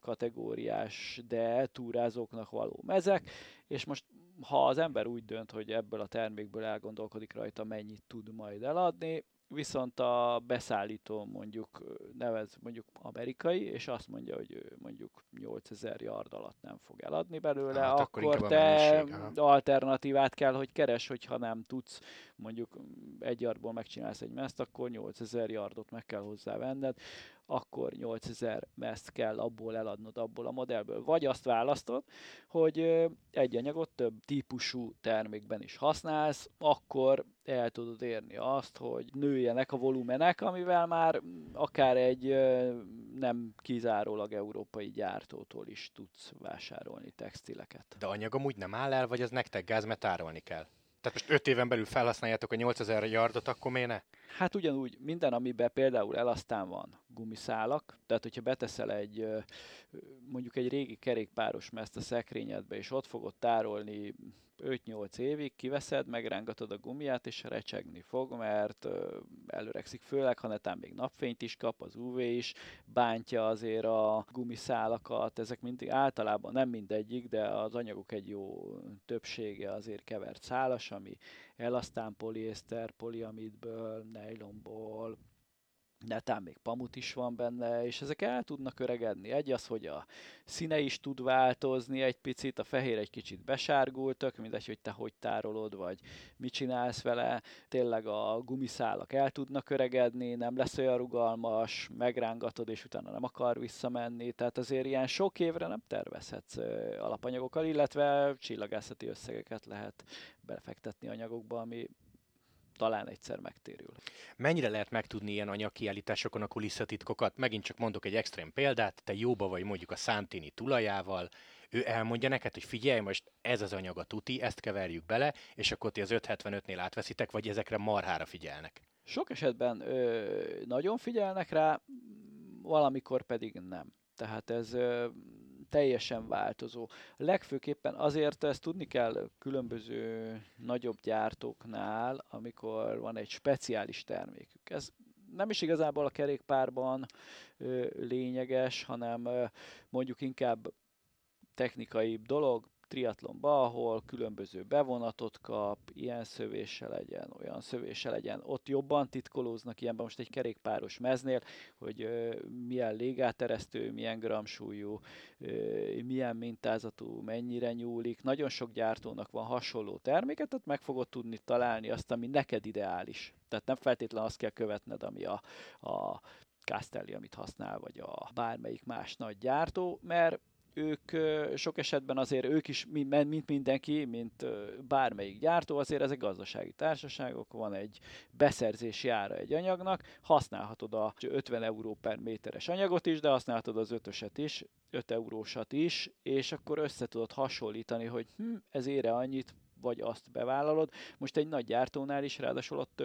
kategóriás, de túrázóknak való mezek, és most ha az ember úgy dönt, hogy ebből a termékből elgondolkodik rajta, mennyit tud majd eladni, viszont a beszállító mondjuk nevez mondjuk amerikai, és azt mondja, hogy ő mondjuk 8000 yard alatt nem fog eladni belőle, hát, akkor, akkor te mennyiség, alternatívát kell, hogy keres, hogyha nem tudsz mondjuk egy yardból megcsinálsz egy meszt, akkor 8000 yardot meg kell hozzá venned, akkor 8000 meszt kell abból eladnod, abból a modellből. Vagy azt választod, hogy egy anyagot több típusú termékben is használsz, akkor el tudod érni azt, hogy nőjenek a volumenek, amivel már akár egy nem kizárólag európai gyártótól is tudsz vásárolni textileket. De anyag amúgy nem áll el, vagy az nektek gáz, mert tárolni kell? Tehát most 5 éven belül felhasználjátok a 8000 yardot, akkor miért? Hát ugyanúgy minden, amiben például elasztán van gumiszálak, tehát hogyha beteszel egy mondjuk egy régi kerékpáros mezt a szekrényedbe, és ott fogod tárolni 5-8 évig, kiveszed, megrángatod a gumiát, és recsegni fog, mert előrekszik főleg, ha netán még napfényt is kap, az UV is bántja azért a gumiszálakat, ezek mindig általában nem mindegyik, de az anyagok egy jó többsége azért kevert szálas, ami elasztán poliészter, poliamidből, nejlomból, netán még pamut is van benne, és ezek el tudnak öregedni. Egy az, hogy a színe is tud változni egy picit, a fehér egy kicsit besárgultak, mindegy, hogy te hogy tárolod, vagy mit csinálsz vele. Tényleg a gumiszálak el tudnak öregedni, nem lesz olyan rugalmas, megrángatod, és utána nem akar visszamenni. Tehát azért ilyen sok évre nem tervezhetsz alapanyagokkal, illetve csillagászati összegeket lehet befektetni anyagokba, ami talán egyszer megtérül. Mennyire lehet megtudni ilyen anyagkiállításokon a kulisszatitkokat? Megint csak mondok egy extrém példát, te jóba vagy mondjuk a Santini tulajával, ő elmondja neked, hogy figyelj, most ez az anyag a tuti, ezt keverjük bele, és akkor ti az 575-nél átveszitek, vagy ezekre marhára figyelnek? Sok esetben ö, nagyon figyelnek rá, valamikor pedig nem. Tehát ez ö, teljesen változó. Legfőképpen azért ezt tudni kell különböző nagyobb gyártóknál, amikor van egy speciális termékük. Ez nem is igazából a kerékpárban ö, lényeges, hanem ö, mondjuk inkább technikai dolog, triatlonba, ahol különböző bevonatot kap, ilyen szövése legyen, olyan szövése legyen. Ott jobban titkolóznak ilyenben most egy kerékpáros meznél, hogy ö, milyen légáteresztő, milyen gramsúlyú, ö, milyen mintázatú, mennyire nyúlik. Nagyon sok gyártónak van hasonló terméket, tehát meg fogod tudni találni azt, ami neked ideális. Tehát nem feltétlenül azt kell követned, ami a, a Castelli, amit használ, vagy a bármelyik más nagy gyártó, mert ők sok esetben azért ők is, mint mindenki, mint bármelyik gyártó, azért ezek gazdasági társaságok, van egy beszerzési ára egy anyagnak, használhatod a 50 euró per méteres anyagot is, de használhatod az ötöset is, 5 eurósat is, és akkor össze tudod hasonlítani, hogy hm, ez ére annyit, vagy azt bevállalod. Most egy nagy gyártónál is, ráadásul ott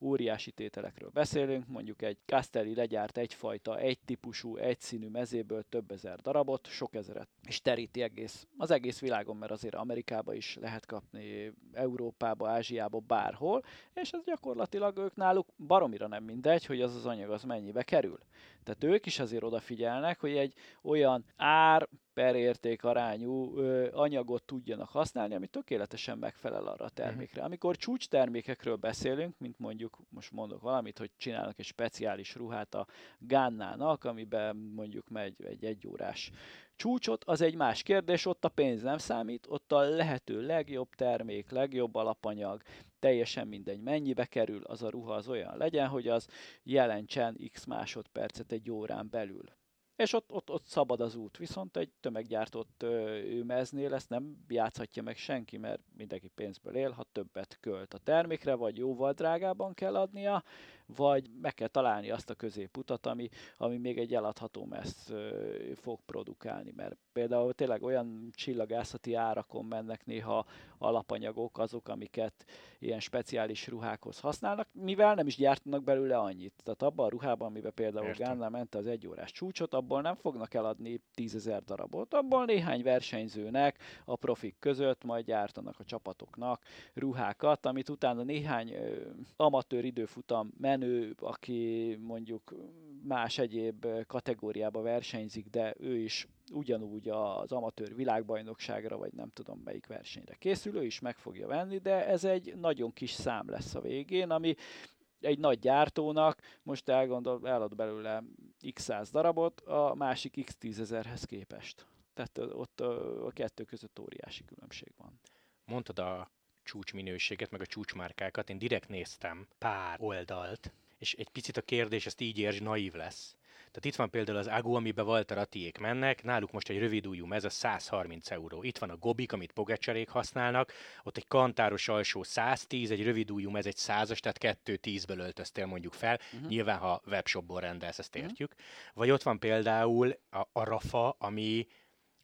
óriási tételekről beszélünk, mondjuk egy Castelli legyárt egyfajta, egy típusú, egyszínű mezéből több ezer darabot, sok ezeret, és teríti egész, az egész világon, mert azért Amerikába is lehet kapni, Európába, Ázsiába, bárhol, és ez gyakorlatilag ők náluk baromira nem mindegy, hogy az az anyag az mennyibe kerül. Tehát ők is azért odafigyelnek, hogy egy olyan ár per érték arányú ö, anyagot tudjanak használni, ami tökéletesen megfelel arra a mhm. termékre. Amikor csúcs termékekről beszélünk, mint mondjuk, most mondok valamit, hogy csinálnak egy speciális ruhát a Gannának, amiben mondjuk megy egy egyórás csúcsot, az egy más kérdés, ott a pénz nem számít, ott a lehető legjobb termék, legjobb alapanyag, teljesen mindegy mennyibe kerül, az a ruha az olyan legyen, hogy az jelentsen x másodpercet egy órán belül és ott, ott, ott szabad az út. Viszont egy tömeggyártott meznél ezt nem játszhatja meg senki, mert mindenki pénzből él, ha többet költ a termékre, vagy jóval drágában kell adnia, vagy meg kell találni azt a középutat, ami, ami még egy eladható messz fog produkálni, mert például tényleg olyan csillagászati árakon mennek néha alapanyagok, azok, amiket ilyen speciális ruhákhoz használnak, mivel nem is gyártanak belőle annyit. Tehát abban a ruhában, amiben például Gánnál ment az egyórás csúcsot, abból nem fognak eladni tízezer darabot, abból néhány versenyzőnek a profik között majd gyártanak a csapatoknak ruhákat, amit utána néhány ö, amatőr időfutam menő, aki mondjuk más egyéb kategóriába versenyzik, de ő is ugyanúgy az amatőr világbajnokságra, vagy nem tudom melyik versenyre készül, ő is meg fogja venni, de ez egy nagyon kis szám lesz a végén, ami egy nagy gyártónak most elgondol, elad belőle x száz darabot, a másik x tízezerhez képest. Tehát ott a kettő között óriási különbség van. Mondtad a csúcsminőséget, meg a csúcsmárkákat, én direkt néztem pár oldalt, és egy picit a kérdés, ezt így érts, naív lesz. Tehát itt van például az Agu, amiben Walter Atiék mennek, náluk most egy rövid mez a 130 euró. Itt van a Gobik, amit Pogacsarék használnak, ott egy kantáros alsó 110, egy rövid mez egy 100-as, tehát 2-10-ből öltöztél mondjuk fel. Uh-huh. Nyilván, ha webshopból rendelsz, ezt mhm. értjük. Uh-huh. Vagy ott van például a, a Rafa, ami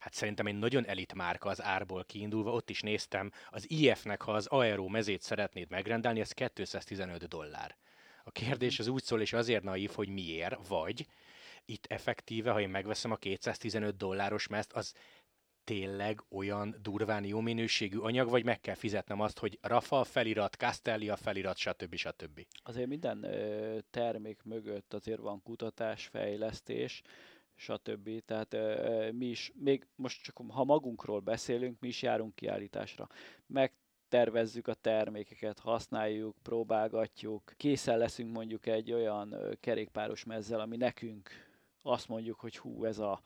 hát szerintem egy nagyon elit márka az árból kiindulva, ott is néztem, az IF-nek, ha az Aero mezét szeretnéd megrendelni, ez 215 dollár. A kérdés az úgy szól, és azért naív, hogy miért, vagy itt effektíve, ha én megveszem a 215 dolláros mezt, az tényleg olyan durván jó minőségű anyag, vagy meg kell fizetnem azt, hogy Rafa felirat, Castelli a felirat, stb. stb. Azért minden ö, termék mögött azért van kutatás, fejlesztés, stb. Tehát mi is, még most csak ha magunkról beszélünk, mi is járunk kiállításra. Meg tervezzük a termékeket, használjuk, próbálgatjuk, készen leszünk mondjuk egy olyan kerékpáros mezzel, ami nekünk azt mondjuk, hogy hú, ez a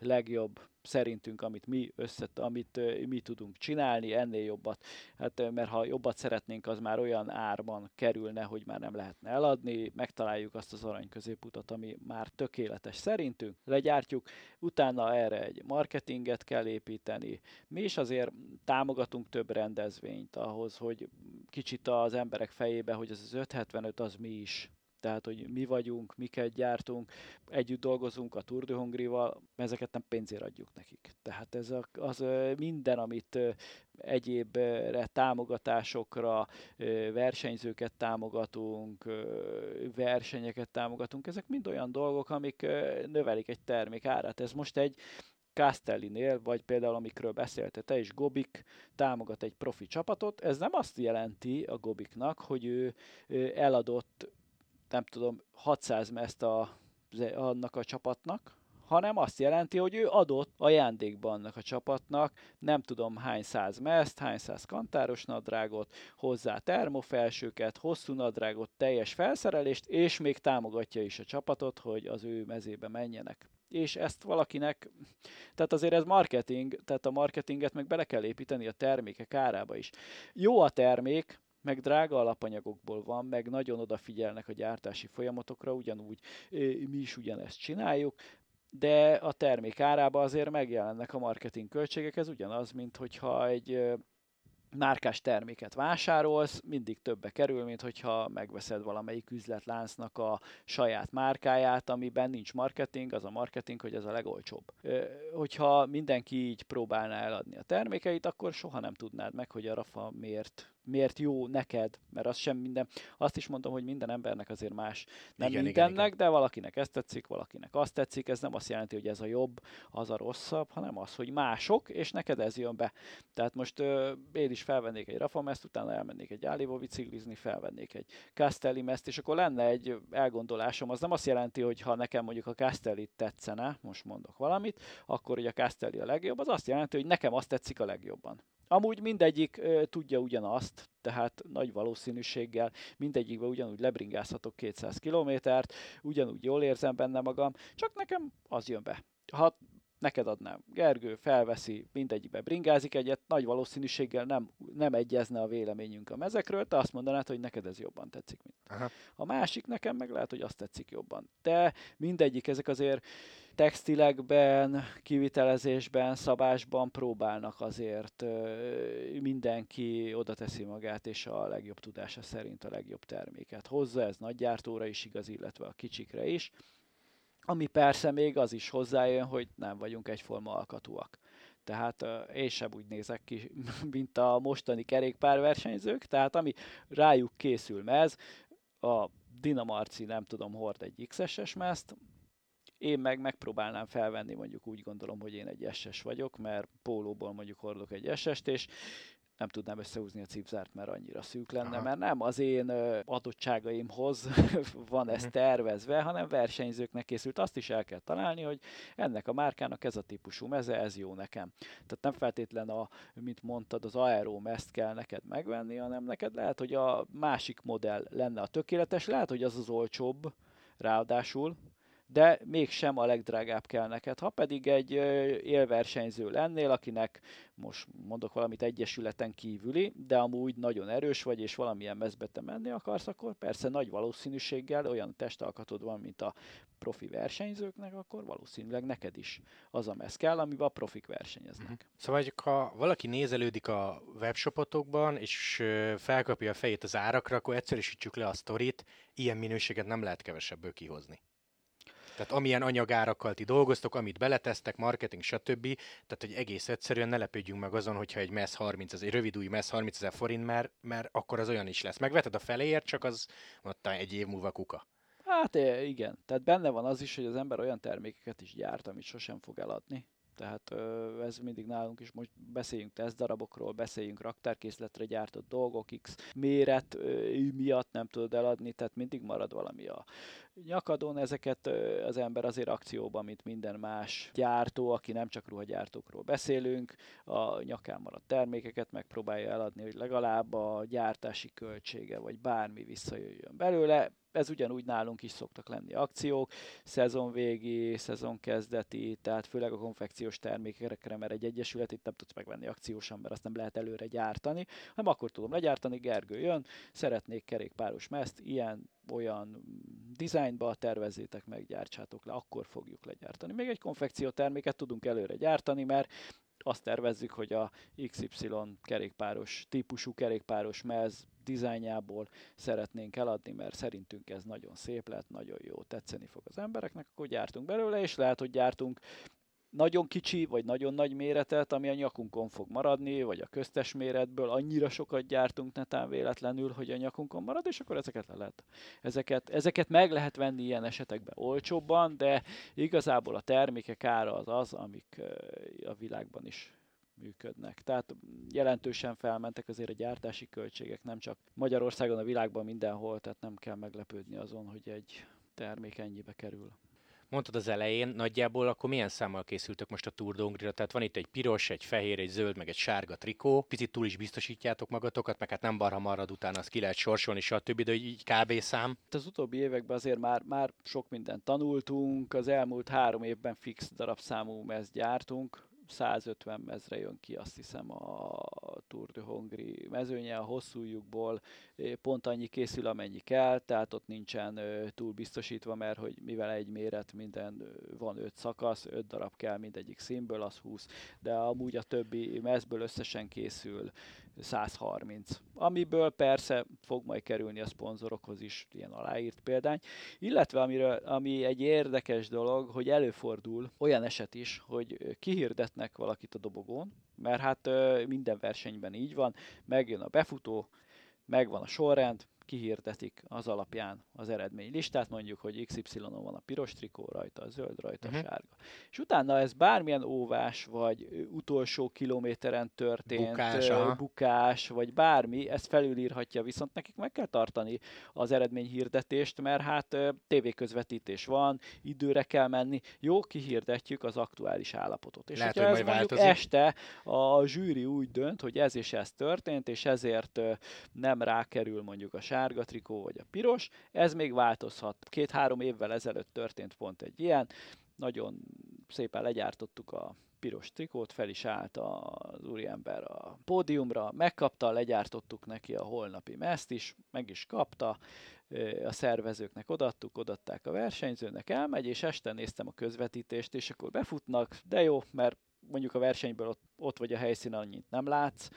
legjobb szerintünk, amit mi összet, amit mi tudunk csinálni, ennél jobbat, hát mert ha jobbat szeretnénk, az már olyan árban kerülne, hogy már nem lehetne eladni, megtaláljuk azt az arany középutat, ami már tökéletes szerintünk, legyártjuk, utána erre egy marketinget kell építeni. Mi is azért támogatunk több rendezvényt ahhoz, hogy kicsit az emberek fejébe, hogy ez az 575 az mi is tehát hogy mi vagyunk, miket gyártunk, együtt dolgozunk a Tour de Hongrival, ezeket nem pénzért adjuk nekik. Tehát ez az minden, amit egyébre támogatásokra, versenyzőket támogatunk, versenyeket támogatunk, ezek mind olyan dolgok, amik növelik egy termék árát. Ez most egy Castellinél, vagy például amikről beszélte te is, Gobik támogat egy profi csapatot, ez nem azt jelenti a Gobiknak, hogy ő eladott nem tudom, 600 meszt a, annak a csapatnak, hanem azt jelenti, hogy ő adott ajándékban annak a csapatnak nem tudom hány száz meszt, hány száz kantáros nadrágot, hozzá termofelsőket, hosszú nadrágot, teljes felszerelést, és még támogatja is a csapatot, hogy az ő mezébe menjenek. És ezt valakinek, tehát azért ez marketing, tehát a marketinget meg bele kell építeni a termékek árába is. Jó a termék, meg drága alapanyagokból van, meg nagyon odafigyelnek a gyártási folyamatokra, ugyanúgy mi is ugyanezt csináljuk, de a termék árába azért megjelennek a marketing költségek, ez ugyanaz, mint hogyha egy márkás terméket vásárolsz, mindig többe kerül, mint hogyha megveszed valamelyik üzletláncnak a saját márkáját, amiben nincs marketing, az a marketing, hogy ez a legolcsóbb. Hogyha mindenki így próbálná eladni a termékeit, akkor soha nem tudnád meg, hogy a Rafa miért miért jó neked, mert az sem minden, azt is mondom, hogy minden embernek azért más. Nem igen, mindennek, igen, igen. de valakinek ezt tetszik, valakinek azt tetszik, ez nem azt jelenti, hogy ez a jobb, az a rosszabb, hanem az, hogy mások, és neked ez jön be. Tehát most ö, én is felvennék egy Rafamest, utána elmennék egy Állívo biciklizni, felvennék egy Castelli mest, és akkor lenne egy elgondolásom, az nem azt jelenti, hogy ha nekem mondjuk a Castelli tetszene, most mondok valamit, akkor hogy a Castelli a legjobb, az azt jelenti, hogy nekem azt tetszik a legjobban. Amúgy mindegyik ö, tudja ugyanazt, tehát nagy valószínűséggel mindegyikben ugyanúgy lebringázhatok 200 kilométert, ugyanúgy jól érzem benne magam, csak nekem az jön be. Ha neked adnám, Gergő felveszi, mindegyikbe bringázik egyet, nagy valószínűséggel nem, nem egyezne a véleményünk a mezekről, te azt mondanád, hogy neked ez jobban tetszik, mint. Aha. A másik nekem meg lehet, hogy azt tetszik jobban. De mindegyik, ezek azért textilekben, kivitelezésben, szabásban próbálnak azért mindenki oda teszi magát, és a legjobb tudása szerint a legjobb terméket hozza, ez nagy gyártóra is igaz, illetve a kicsikre is ami persze még az is hozzájön, hogy nem vagyunk egyforma alkatúak. Tehát én sem úgy nézek ki, mint a mostani kerékpárversenyzők, tehát ami rájuk készül mez, a Dinamarci nem tudom, hord egy XS-es mezt, én meg megpróbálnám felvenni, mondjuk úgy gondolom, hogy én egy SS vagyok, mert pólóból mondjuk hordok egy SS-t, és nem tudnám összehúzni a cipzárt, mert annyira szűk lenne, Aha. mert nem az én adottságaimhoz van ez mhm. tervezve, hanem versenyzőknek készült. Azt is el kell találni, hogy ennek a márkának ez a típusú meze, ez jó nekem. Tehát nem feltétlen a, mint mondtad, az aero mezt kell neked megvenni, hanem neked lehet, hogy a másik modell lenne a tökéletes, lehet, hogy az az olcsóbb, ráadásul, de mégsem a legdrágább kell neked. Ha pedig egy élversenyző lennél, akinek most mondok valamit egyesületen kívüli, de amúgy nagyon erős vagy, és valamilyen mezbe te menni akarsz, akkor persze nagy valószínűséggel olyan testalkatod van, mint a profi versenyzőknek, akkor valószínűleg neked is az a mez kell, amiben a profik versenyeznek. Uh-huh. Szóval, ha valaki nézelődik a webshopotokban, és felkapja a fejét az árakra, akkor egyszerűsítsük le a sztorit, ilyen minőséget nem lehet kevesebből kihozni. Tehát amilyen anyagárakkal ti dolgoztok, amit beletesztek, marketing, stb. Tehát, hogy egész egyszerűen ne lepődjünk meg azon, hogyha egy MESZ 30, ez egy rövid új MESZ 30 ezer forint, mert, mert akkor az olyan is lesz. Megveted a feléért, csak az mondta egy év múlva kuka. Hát igen, tehát benne van az is, hogy az ember olyan termékeket is gyárt, amit sosem fog eladni. Tehát ez mindig nálunk is, most beszéljünk tesztdarabokról, beszéljünk raktárkészletre gyártott dolgok, X méret miatt nem tudod eladni, tehát mindig marad valami a nyakadon. Ezeket az ember azért akcióban, mint minden más gyártó, aki nem csak ruhagyártókról beszélünk, a nyakán maradt termékeket megpróbálja eladni, hogy legalább a gyártási költsége, vagy bármi visszajöjjön belőle ez ugyanúgy nálunk is szoktak lenni akciók, szezonvégi, szezonkezdeti, tehát főleg a konfekciós termékekre, mert egy egyesület itt nem tudsz megvenni akciósan, mert azt nem lehet előre gyártani, hanem akkor tudom legyártani, Gergő jön, szeretnék kerékpáros mezt, ilyen olyan dizájnba tervezzétek meg, gyártsátok le, akkor fogjuk legyártani. Még egy konfekció terméket tudunk előre gyártani, mert azt tervezzük, hogy a XY kerékpáros típusú kerékpáros mez dizájnjából szeretnénk eladni, mert szerintünk ez nagyon szép lett, nagyon jó, tetszeni fog az embereknek, akkor gyártunk belőle, és lehet, hogy gyártunk nagyon kicsi, vagy nagyon nagy méretet, ami a nyakunkon fog maradni, vagy a köztes méretből annyira sokat gyártunk netán véletlenül, hogy a nyakunkon marad, és akkor ezeket le lehet. Ezeket, ezeket meg lehet venni ilyen esetekben olcsóbban, de igazából a termékek ára az az, amik a világban is működnek. Tehát jelentősen felmentek azért a gyártási költségek, nem csak Magyarországon, a világban mindenhol, tehát nem kell meglepődni azon, hogy egy termék ennyibe kerül. Mondtad az elején, nagyjából akkor milyen számmal készültök most a Tour de Tehát van itt egy piros, egy fehér, egy zöld, meg egy sárga trikó. Picit túl is biztosítjátok magatokat, meg hát nem barha marad utána, azt ki lehet sorsolni, stb. De így kb. szám. Az utóbbi években azért már, már sok mindent tanultunk, az elmúlt három évben fix darabszámú mezt gyártunk, 150 mezre jön ki, azt hiszem a Tour de Hongri mezőnye, a hosszújukból pont annyi készül, amennyi kell, tehát ott nincsen túl biztosítva, mert hogy mivel egy méret, minden van öt szakasz, öt darab kell mindegyik színből, az 20, de amúgy a többi mezből összesen készül 130, amiből persze fog majd kerülni a szponzorokhoz is ilyen aláírt példány, illetve amiről, ami egy érdekes dolog, hogy előfordul olyan eset is, hogy kihirdetnek valakit a dobogón, mert hát minden versenyben így van, megjön a befutó, megvan a sorrend, kihirdetik az alapján az eredmény listát, mondjuk, hogy XY-on van a piros trikó rajta, a zöld rajta, uh-huh. a sárga. És utána ez bármilyen óvás, vagy utolsó kilométeren történt bukás, bukás vagy bármi, ezt felülírhatja, viszont nekik meg kell tartani az eredményhirdetést, mert hát tévéközvetítés van, időre kell menni, jó, kihirdetjük az aktuális állapotot. És Lehet, hogyha hogy ez mondjuk változik. este a zsűri úgy dönt, hogy ez és ez történt, és ezért nem rákerül mondjuk a sárga, sárga trikó vagy a piros, ez még változhat. Két-három évvel ezelőtt történt pont egy ilyen, nagyon szépen legyártottuk a piros trikót, fel is állt az úriember a pódiumra, megkapta, legyártottuk neki a holnapi mezt is, meg is kapta, a szervezőknek odattuk, odatták a versenyzőnek, elmegy, és este néztem a közvetítést, és akkor befutnak, de jó, mert mondjuk a versenyből ott, ott vagy a helyszínen annyit nem látsz.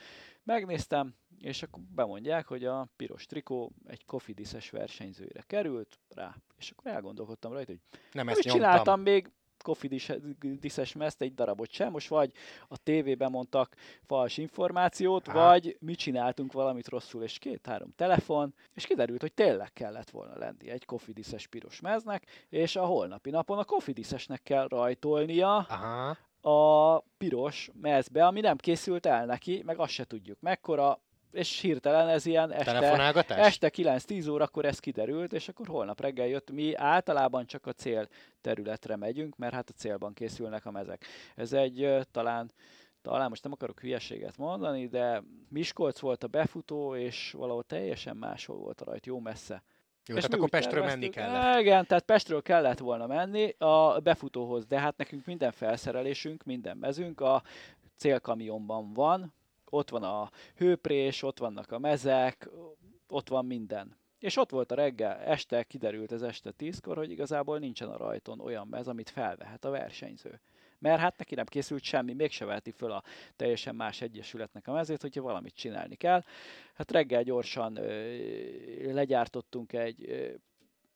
Megnéztem, és akkor bemondják, hogy a piros trikó egy kofidíszes versenyzőre került rá. És akkor elgondolkodtam rajta, hogy nem ezt csináltam még, kofidíszes meszt egy darabot sem, most vagy a tévében mondtak fals információt, Há. vagy mi csináltunk valamit rosszul, és két-három telefon, és kiderült, hogy tényleg kellett volna lenni egy kofidíszes piros meznek, és a holnapi napon a kofidíszesnek kell rajtolnia Aha a piros mezbe, ami nem készült el neki, meg azt se tudjuk mekkora, és hirtelen ez ilyen este, este 9-10 órakor ez kiderült, és akkor holnap reggel jött. Mi általában csak a cél területre megyünk, mert hát a célban készülnek a mezek. Ez egy talán talán most nem akarok hülyeséget mondani, de Miskolc volt a befutó, és valahol teljesen máshol volt a rajt, jó messze. Jó, és tehát akkor Pestről menni kellett. Igen, tehát Pestről kellett volna menni a befutóhoz, de hát nekünk minden felszerelésünk, minden mezünk a célkamionban van, ott van a hőprés, ott vannak a mezek, ott van minden. És ott volt a reggel, este kiderült ez este tízkor, hogy igazából nincsen a rajton olyan mez, amit felvehet a versenyző mert hát neki nem készült semmi, mégse veheti föl a teljesen más egyesületnek a mezét, hogyha valamit csinálni kell. Hát reggel gyorsan ö, legyártottunk egy ö,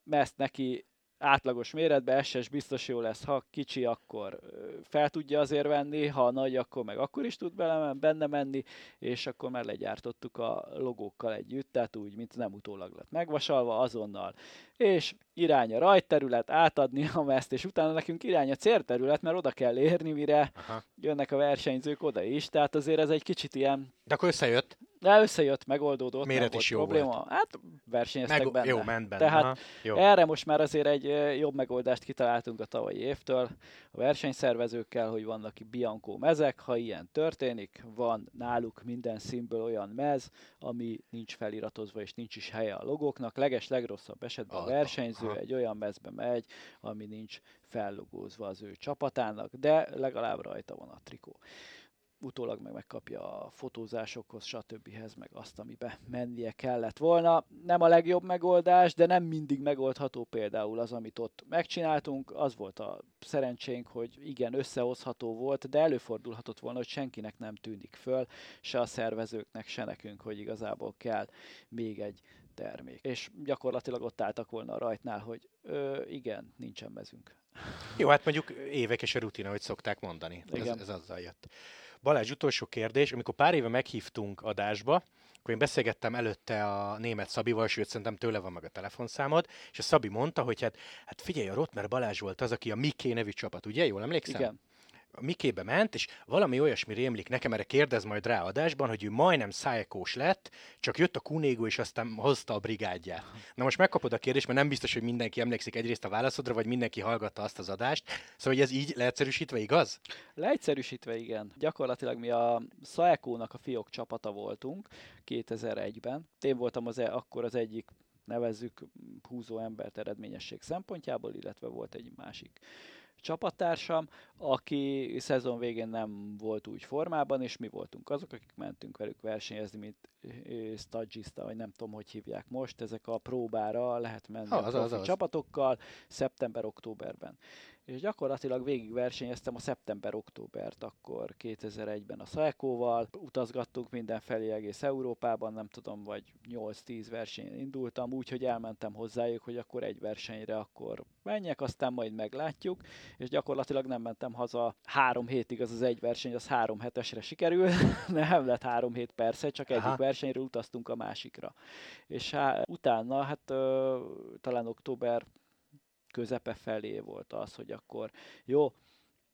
mezt neki, átlagos méretbe, SS biztos jó lesz, ha kicsi, akkor fel tudja azért venni, ha nagy, akkor meg akkor is tud benne menni, és akkor már legyártottuk a logókkal együtt, tehát úgy, mint nem utólag lett megvasalva, azonnal. És irány a rajterület, átadni a meszt, és utána nekünk irány a célterület, mert oda kell érni, mire Aha. jönnek a versenyzők oda is, tehát azért ez egy kicsit ilyen... De akkor összejött? De összejött, megoldódott, Méret nem is jó probléma. Volt. Hát versenyeztek Meg, benne. Jó, ment benne. Tehát Aha, jó. erre most már azért egy jobb megoldást kitaláltunk a tavalyi évtől a versenyszervezőkkel, hogy vannak Bianco mezek, ha ilyen történik, van náluk minden színből olyan mez, ami nincs feliratozva és nincs is helye a logóknak. Leges legrosszabb esetben a versenyző Aha. egy olyan mezbe megy, ami nincs fellogózva az ő csapatának, de legalább rajta van a trikó utólag meg megkapja a fotózásokhoz, stb. meg azt, amibe mennie kellett volna. Nem a legjobb megoldás, de nem mindig megoldható például az, amit ott megcsináltunk. Az volt a szerencsénk, hogy igen, összehozható volt, de előfordulhatott volna, hogy senkinek nem tűnik föl, se a szervezőknek, se nekünk, hogy igazából kell még egy termék. És gyakorlatilag ott álltak volna a rajtnál, hogy ö, igen, nincsen mezünk. Jó, hát mondjuk évek és a rutina, hogy szokták mondani. Igen. Ez, ez azzal jött. Balázs, utolsó kérdés. Amikor pár éve meghívtunk adásba, akkor én beszélgettem előtte a német Szabival, sőt szerintem tőle van meg a telefonszámod, és a Szabi mondta, hogy hát, hát figyelj, a Rotmer Balázs volt az, aki a Miké nevű csapat, ugye? Jól emlékszem? Igen Mikébe ment, és valami olyasmi rémlik nekem, erre kérdez majd rá adásban, hogy ő majdnem szájkós lett, csak jött a Kunégó, és aztán hozta a brigádját. Na most megkapod a kérdést, mert nem biztos, hogy mindenki emlékszik egyrészt a válaszodra, vagy mindenki hallgatta azt az adást. Szóval, hogy ez így leegyszerűsítve igaz? Leegyszerűsítve igen. Gyakorlatilag mi a Szájkónak a fiók csapata voltunk 2001-ben. Én voltam az, e- akkor az egyik nevezzük húzó embert eredményesség szempontjából, illetve volt egy másik csapattársam, aki szezon végén nem volt úgy formában, és mi voltunk azok, akik mentünk velük versenyezni, mint stagista, vagy nem tudom, hogy hívják most, ezek a próbára lehet menni ha, az, a az, az. csapatokkal szeptember-októberben és gyakorlatilag végig versenyeztem a szeptember-októbert akkor 2001-ben a Szaekóval, utazgattunk mindenfelé egész Európában, nem tudom, vagy 8-10 versenyen indultam, úgyhogy elmentem hozzájuk, hogy akkor egy versenyre akkor menjek, aztán majd meglátjuk, és gyakorlatilag nem mentem haza három hétig, az az egy verseny, az három hetesre sikerül, nem lett három hét persze, csak Aha. egyik versenyről utaztunk a másikra. És há, utána, hát ö, talán október közepe felé volt az, hogy akkor jó,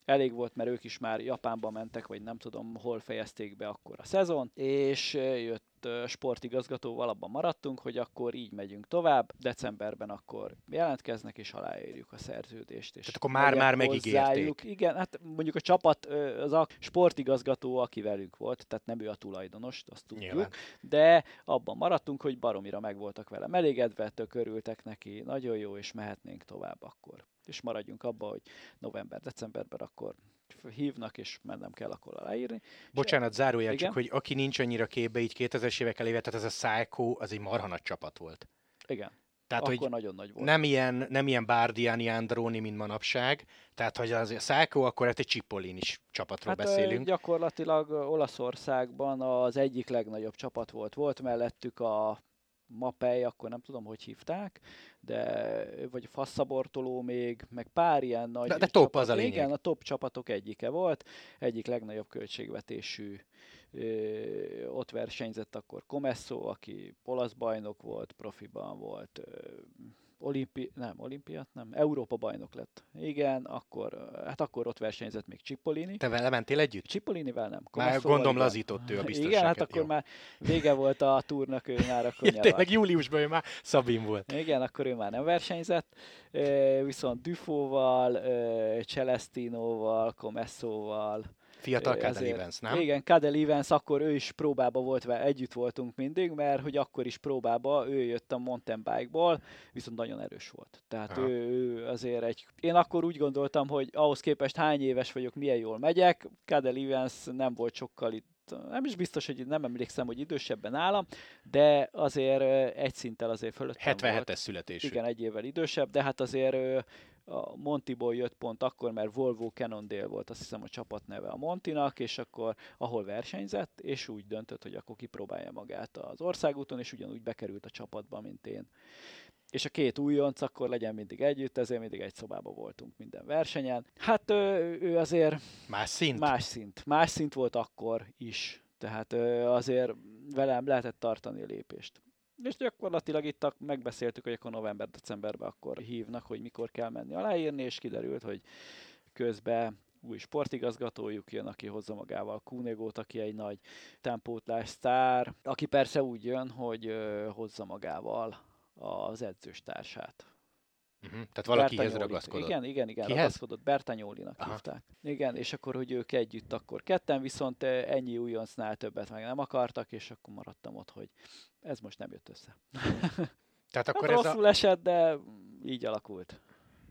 elég volt, mert ők is már Japánba mentek, vagy nem tudom, hol fejezték be akkor a szezon, és jött sportigazgatóval abban maradtunk, hogy akkor így megyünk tovább, decemberben akkor jelentkeznek és aláírjuk a szerződést. És Tehát akkor már-már megígérték. Igen, hát mondjuk a csapat, az a sportigazgató, aki velünk volt, tehát nem ő a tulajdonos, azt tudjuk, Nyilván. de abban maradtunk, hogy baromira meg voltak vele elégedve, tök örültek neki, nagyon jó, és mehetnénk tovább akkor. És maradjunk abba, hogy november-decemberben akkor hívnak, és mennem kell akkor aláírni. Bocsánat, zárójel csak, hogy aki nincs annyira képbe, így 2000-es évek eléve, tehát ez a Psycho, az egy marha nagy csapat volt. Igen. Tehát, Akkor hogy nagyon nagy volt. Nem ilyen, nem ilyen Bárdiáni Andróni, mint manapság. Tehát, hogy az a Száko, akkor hát egy Csipolin is csapatról hát, beszélünk. Gyakorlatilag Olaszországban az egyik legnagyobb csapat volt. Volt mellettük a Mapei, akkor nem tudom, hogy hívták, de vagy Fasszabortoló még, meg pár ilyen nagy De, de top csapat, az a lényeg. Igen, a top csapatok egyike volt, egyik legnagyobb költségvetésű ö, ott versenyzett akkor Comesso, aki olasz bajnok volt, profiban volt, ö, olimpi, nem, olimpiát, nem, Európa bajnok lett. Igen, akkor, hát akkor ott versenyzett még Cipollini. Te vele mentél együtt? Cipollinivel nem. Már gondolom lazított ő a biztonságot. Igen, hát akkor jó. már vége volt a túrnak, ő már akkor ja, Tényleg júliusban ő már Szabin volt. Igen, akkor ő már nem versenyzett. Viszont Dufóval, Celestinoval, Comessóval, Fiatal Cadel Evans, nem? Igen, Cadel Evans, akkor ő is próbába volt, vele, együtt voltunk mindig, mert hogy akkor is próbába, ő jött a mountain bike-ból, viszont nagyon erős volt. Tehát ő, ő, azért egy... Én akkor úgy gondoltam, hogy ahhoz képest hány éves vagyok, milyen jól megyek, Cadel Evans nem volt sokkal itt nem is biztos, hogy nem emlékszem, hogy idősebben állam, de azért egy szinttel azért fölött. 77-es születésű. Igen, egy évvel idősebb, de hát azért a Montiból jött pont akkor, mert Volvo Cannondale volt azt hiszem a csapat neve a Montinak, és akkor ahol versenyzett, és úgy döntött, hogy akkor kipróbálja magát az országúton, és ugyanúgy bekerült a csapatba, mint én. és a két újonc akkor legyen mindig együtt, ezért mindig egy szobában voltunk minden versenyen. Hát ő, ő azért... Más szint? Más szint. Más szint volt akkor is. Tehát azért velem lehetett tartani a lépést. És gyakorlatilag itt megbeszéltük, hogy akkor november-decemberben akkor hívnak, hogy mikor kell menni aláírni, és kiderült, hogy közben új sportigazgatójuk jön, aki hozza magával Kunegót, aki egy nagy tempótlás sztár, aki persze úgy jön, hogy hozza magával az edzőstársát. Uh-huh. Tehát valakihez ragaszkodott. Igen, igen, igen, Kihez? ragaszkodott. Bertanyólinak Aha. hívták. Igen, és akkor, hogy ők együtt akkor ketten, viszont ennyi újoncnál többet meg nem akartak, és akkor maradtam ott, hogy ez most nem jött össze. Tehát akkor hát ez rosszul a... esett, de így alakult.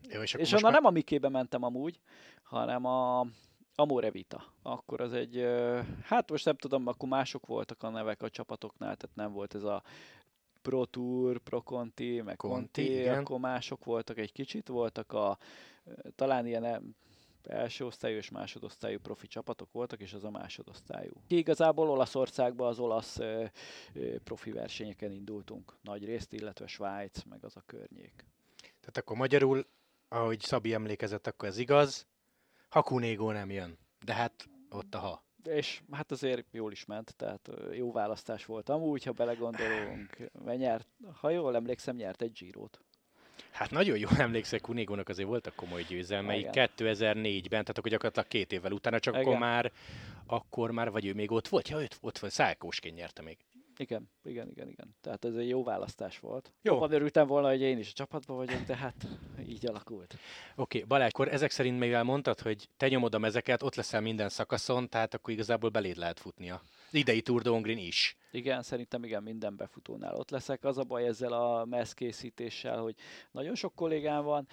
Jó, és és onnan már... nem a Mikébe mentem amúgy, hanem a Amore Vita. Akkor az egy, hát most nem tudom, akkor mások voltak a nevek a csapatoknál, tehát nem volt ez a Pro Tour, Pro Conti, meg Conti, Conti akkor mások voltak egy kicsit, voltak a talán ilyen első osztályú és másodosztályú profi csapatok voltak, és az a másodosztályú. Igazából Olaszországban az olasz ö, ö, profi versenyeken indultunk nagy részt, illetve Svájc, meg az a környék. Tehát akkor magyarul, ahogy Szabi emlékezett, akkor ez igaz, Hakunégó nem jön, de hát ott a ha és hát azért jól is ment, tehát jó választás volt amúgy, ha belegondolunk, mert nyert, ha jól emlékszem, nyert egy Girot. Hát nagyon jól emlékszek, Kunigónak azért voltak komoly győzelmei 2004-ben, tehát akkor gyakorlatilag két évvel utána, csak Igen. akkor már, akkor már, vagy ő még ott volt, ja, őt ott volt, Szálkósként nyerte még. Igen, igen, igen, igen. Tehát ez egy jó választás volt. Jó. Jobban örültem volna, hogy én is a csapatban vagyok, de hát így alakult. Oké, okay, Balázs, akkor ezek szerint mivel mondtad, hogy te nyomod a mezeket, ott leszel minden szakaszon, tehát akkor igazából beléd lehet futnia. Az idei Tour de is. Igen, szerintem igen, minden befutónál ott leszek. Az a baj ezzel a mezkészítéssel, hogy nagyon sok kollégám van,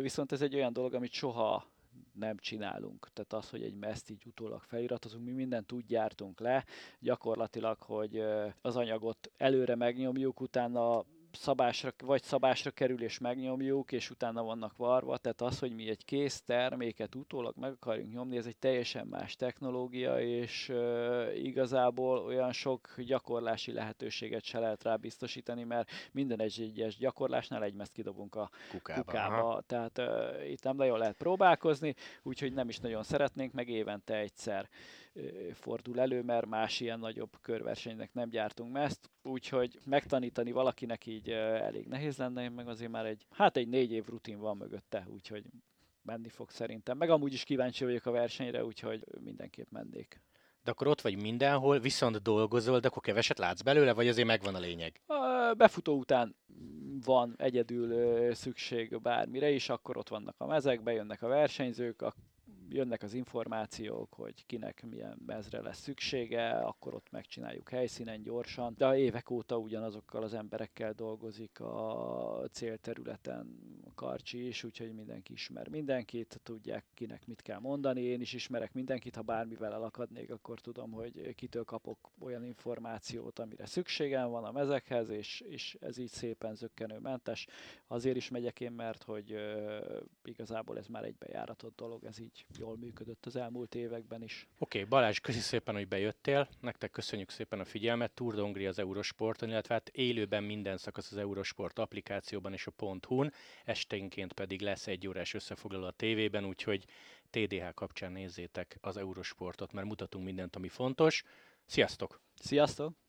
viszont ez egy olyan dolog, amit soha nem csinálunk. Tehát az, hogy egy meszt így utólag feliratozunk, mi mindent úgy gyártunk le, gyakorlatilag, hogy az anyagot előre megnyomjuk, utána szabásra, vagy szabásra kerül és megnyomjuk, és utána vannak varva, tehát az, hogy mi egy kész terméket utólag meg akarjunk nyomni, ez egy teljesen más technológia, és uh, igazából olyan sok gyakorlási lehetőséget se lehet rá biztosítani, mert minden egyes gyakorlásnál egy meszt kidobunk a kukába. kukába. Tehát uh, itt nem nagyon lehet próbálkozni, úgyhogy nem is nagyon szeretnénk, meg évente egyszer fordul elő, mert más ilyen nagyobb körversenynek nem gyártunk meszt, úgyhogy megtanítani valakinek így elég nehéz lenne, meg azért már egy, hát egy négy év rutin van mögötte, úgyhogy menni fog szerintem. Meg amúgy is kíváncsi vagyok a versenyre, úgyhogy mindenképp mennék. De akkor ott vagy mindenhol, viszont dolgozol, de akkor keveset látsz belőle, vagy azért megvan a lényeg? A befutó után van egyedül szükség bármire is, akkor ott vannak a mezek, bejönnek a versenyzők, jönnek az információk, hogy kinek milyen mezre lesz szüksége, akkor ott megcsináljuk helyszínen gyorsan. De évek óta ugyanazokkal az emberekkel dolgozik a célterületen Karcsi is, úgyhogy mindenki ismer mindenkit, tudják kinek mit kell mondani. Én is ismerek mindenkit, ha bármivel elakadnék, akkor tudom, hogy kitől kapok olyan információt, amire szükségem van a mezekhez, és, és ez így szépen zöggenőmentes. Azért is megyek én, mert hogy igazából ez már egy bejáratott dolog, ez így jól működött az elmúlt években is. Oké, okay, Balázs, köszi szépen, hogy bejöttél. Nektek köszönjük szépen a figyelmet. Tour Dongri az Eurosporton, illetve hát élőben minden szakasz az Eurosport applikációban és a .hu-n. Esténként pedig lesz egy órás összefoglaló a tévében, úgyhogy TDH kapcsán nézzétek az Eurosportot, mert mutatunk mindent, ami fontos. Sziasztok! Sziasztok!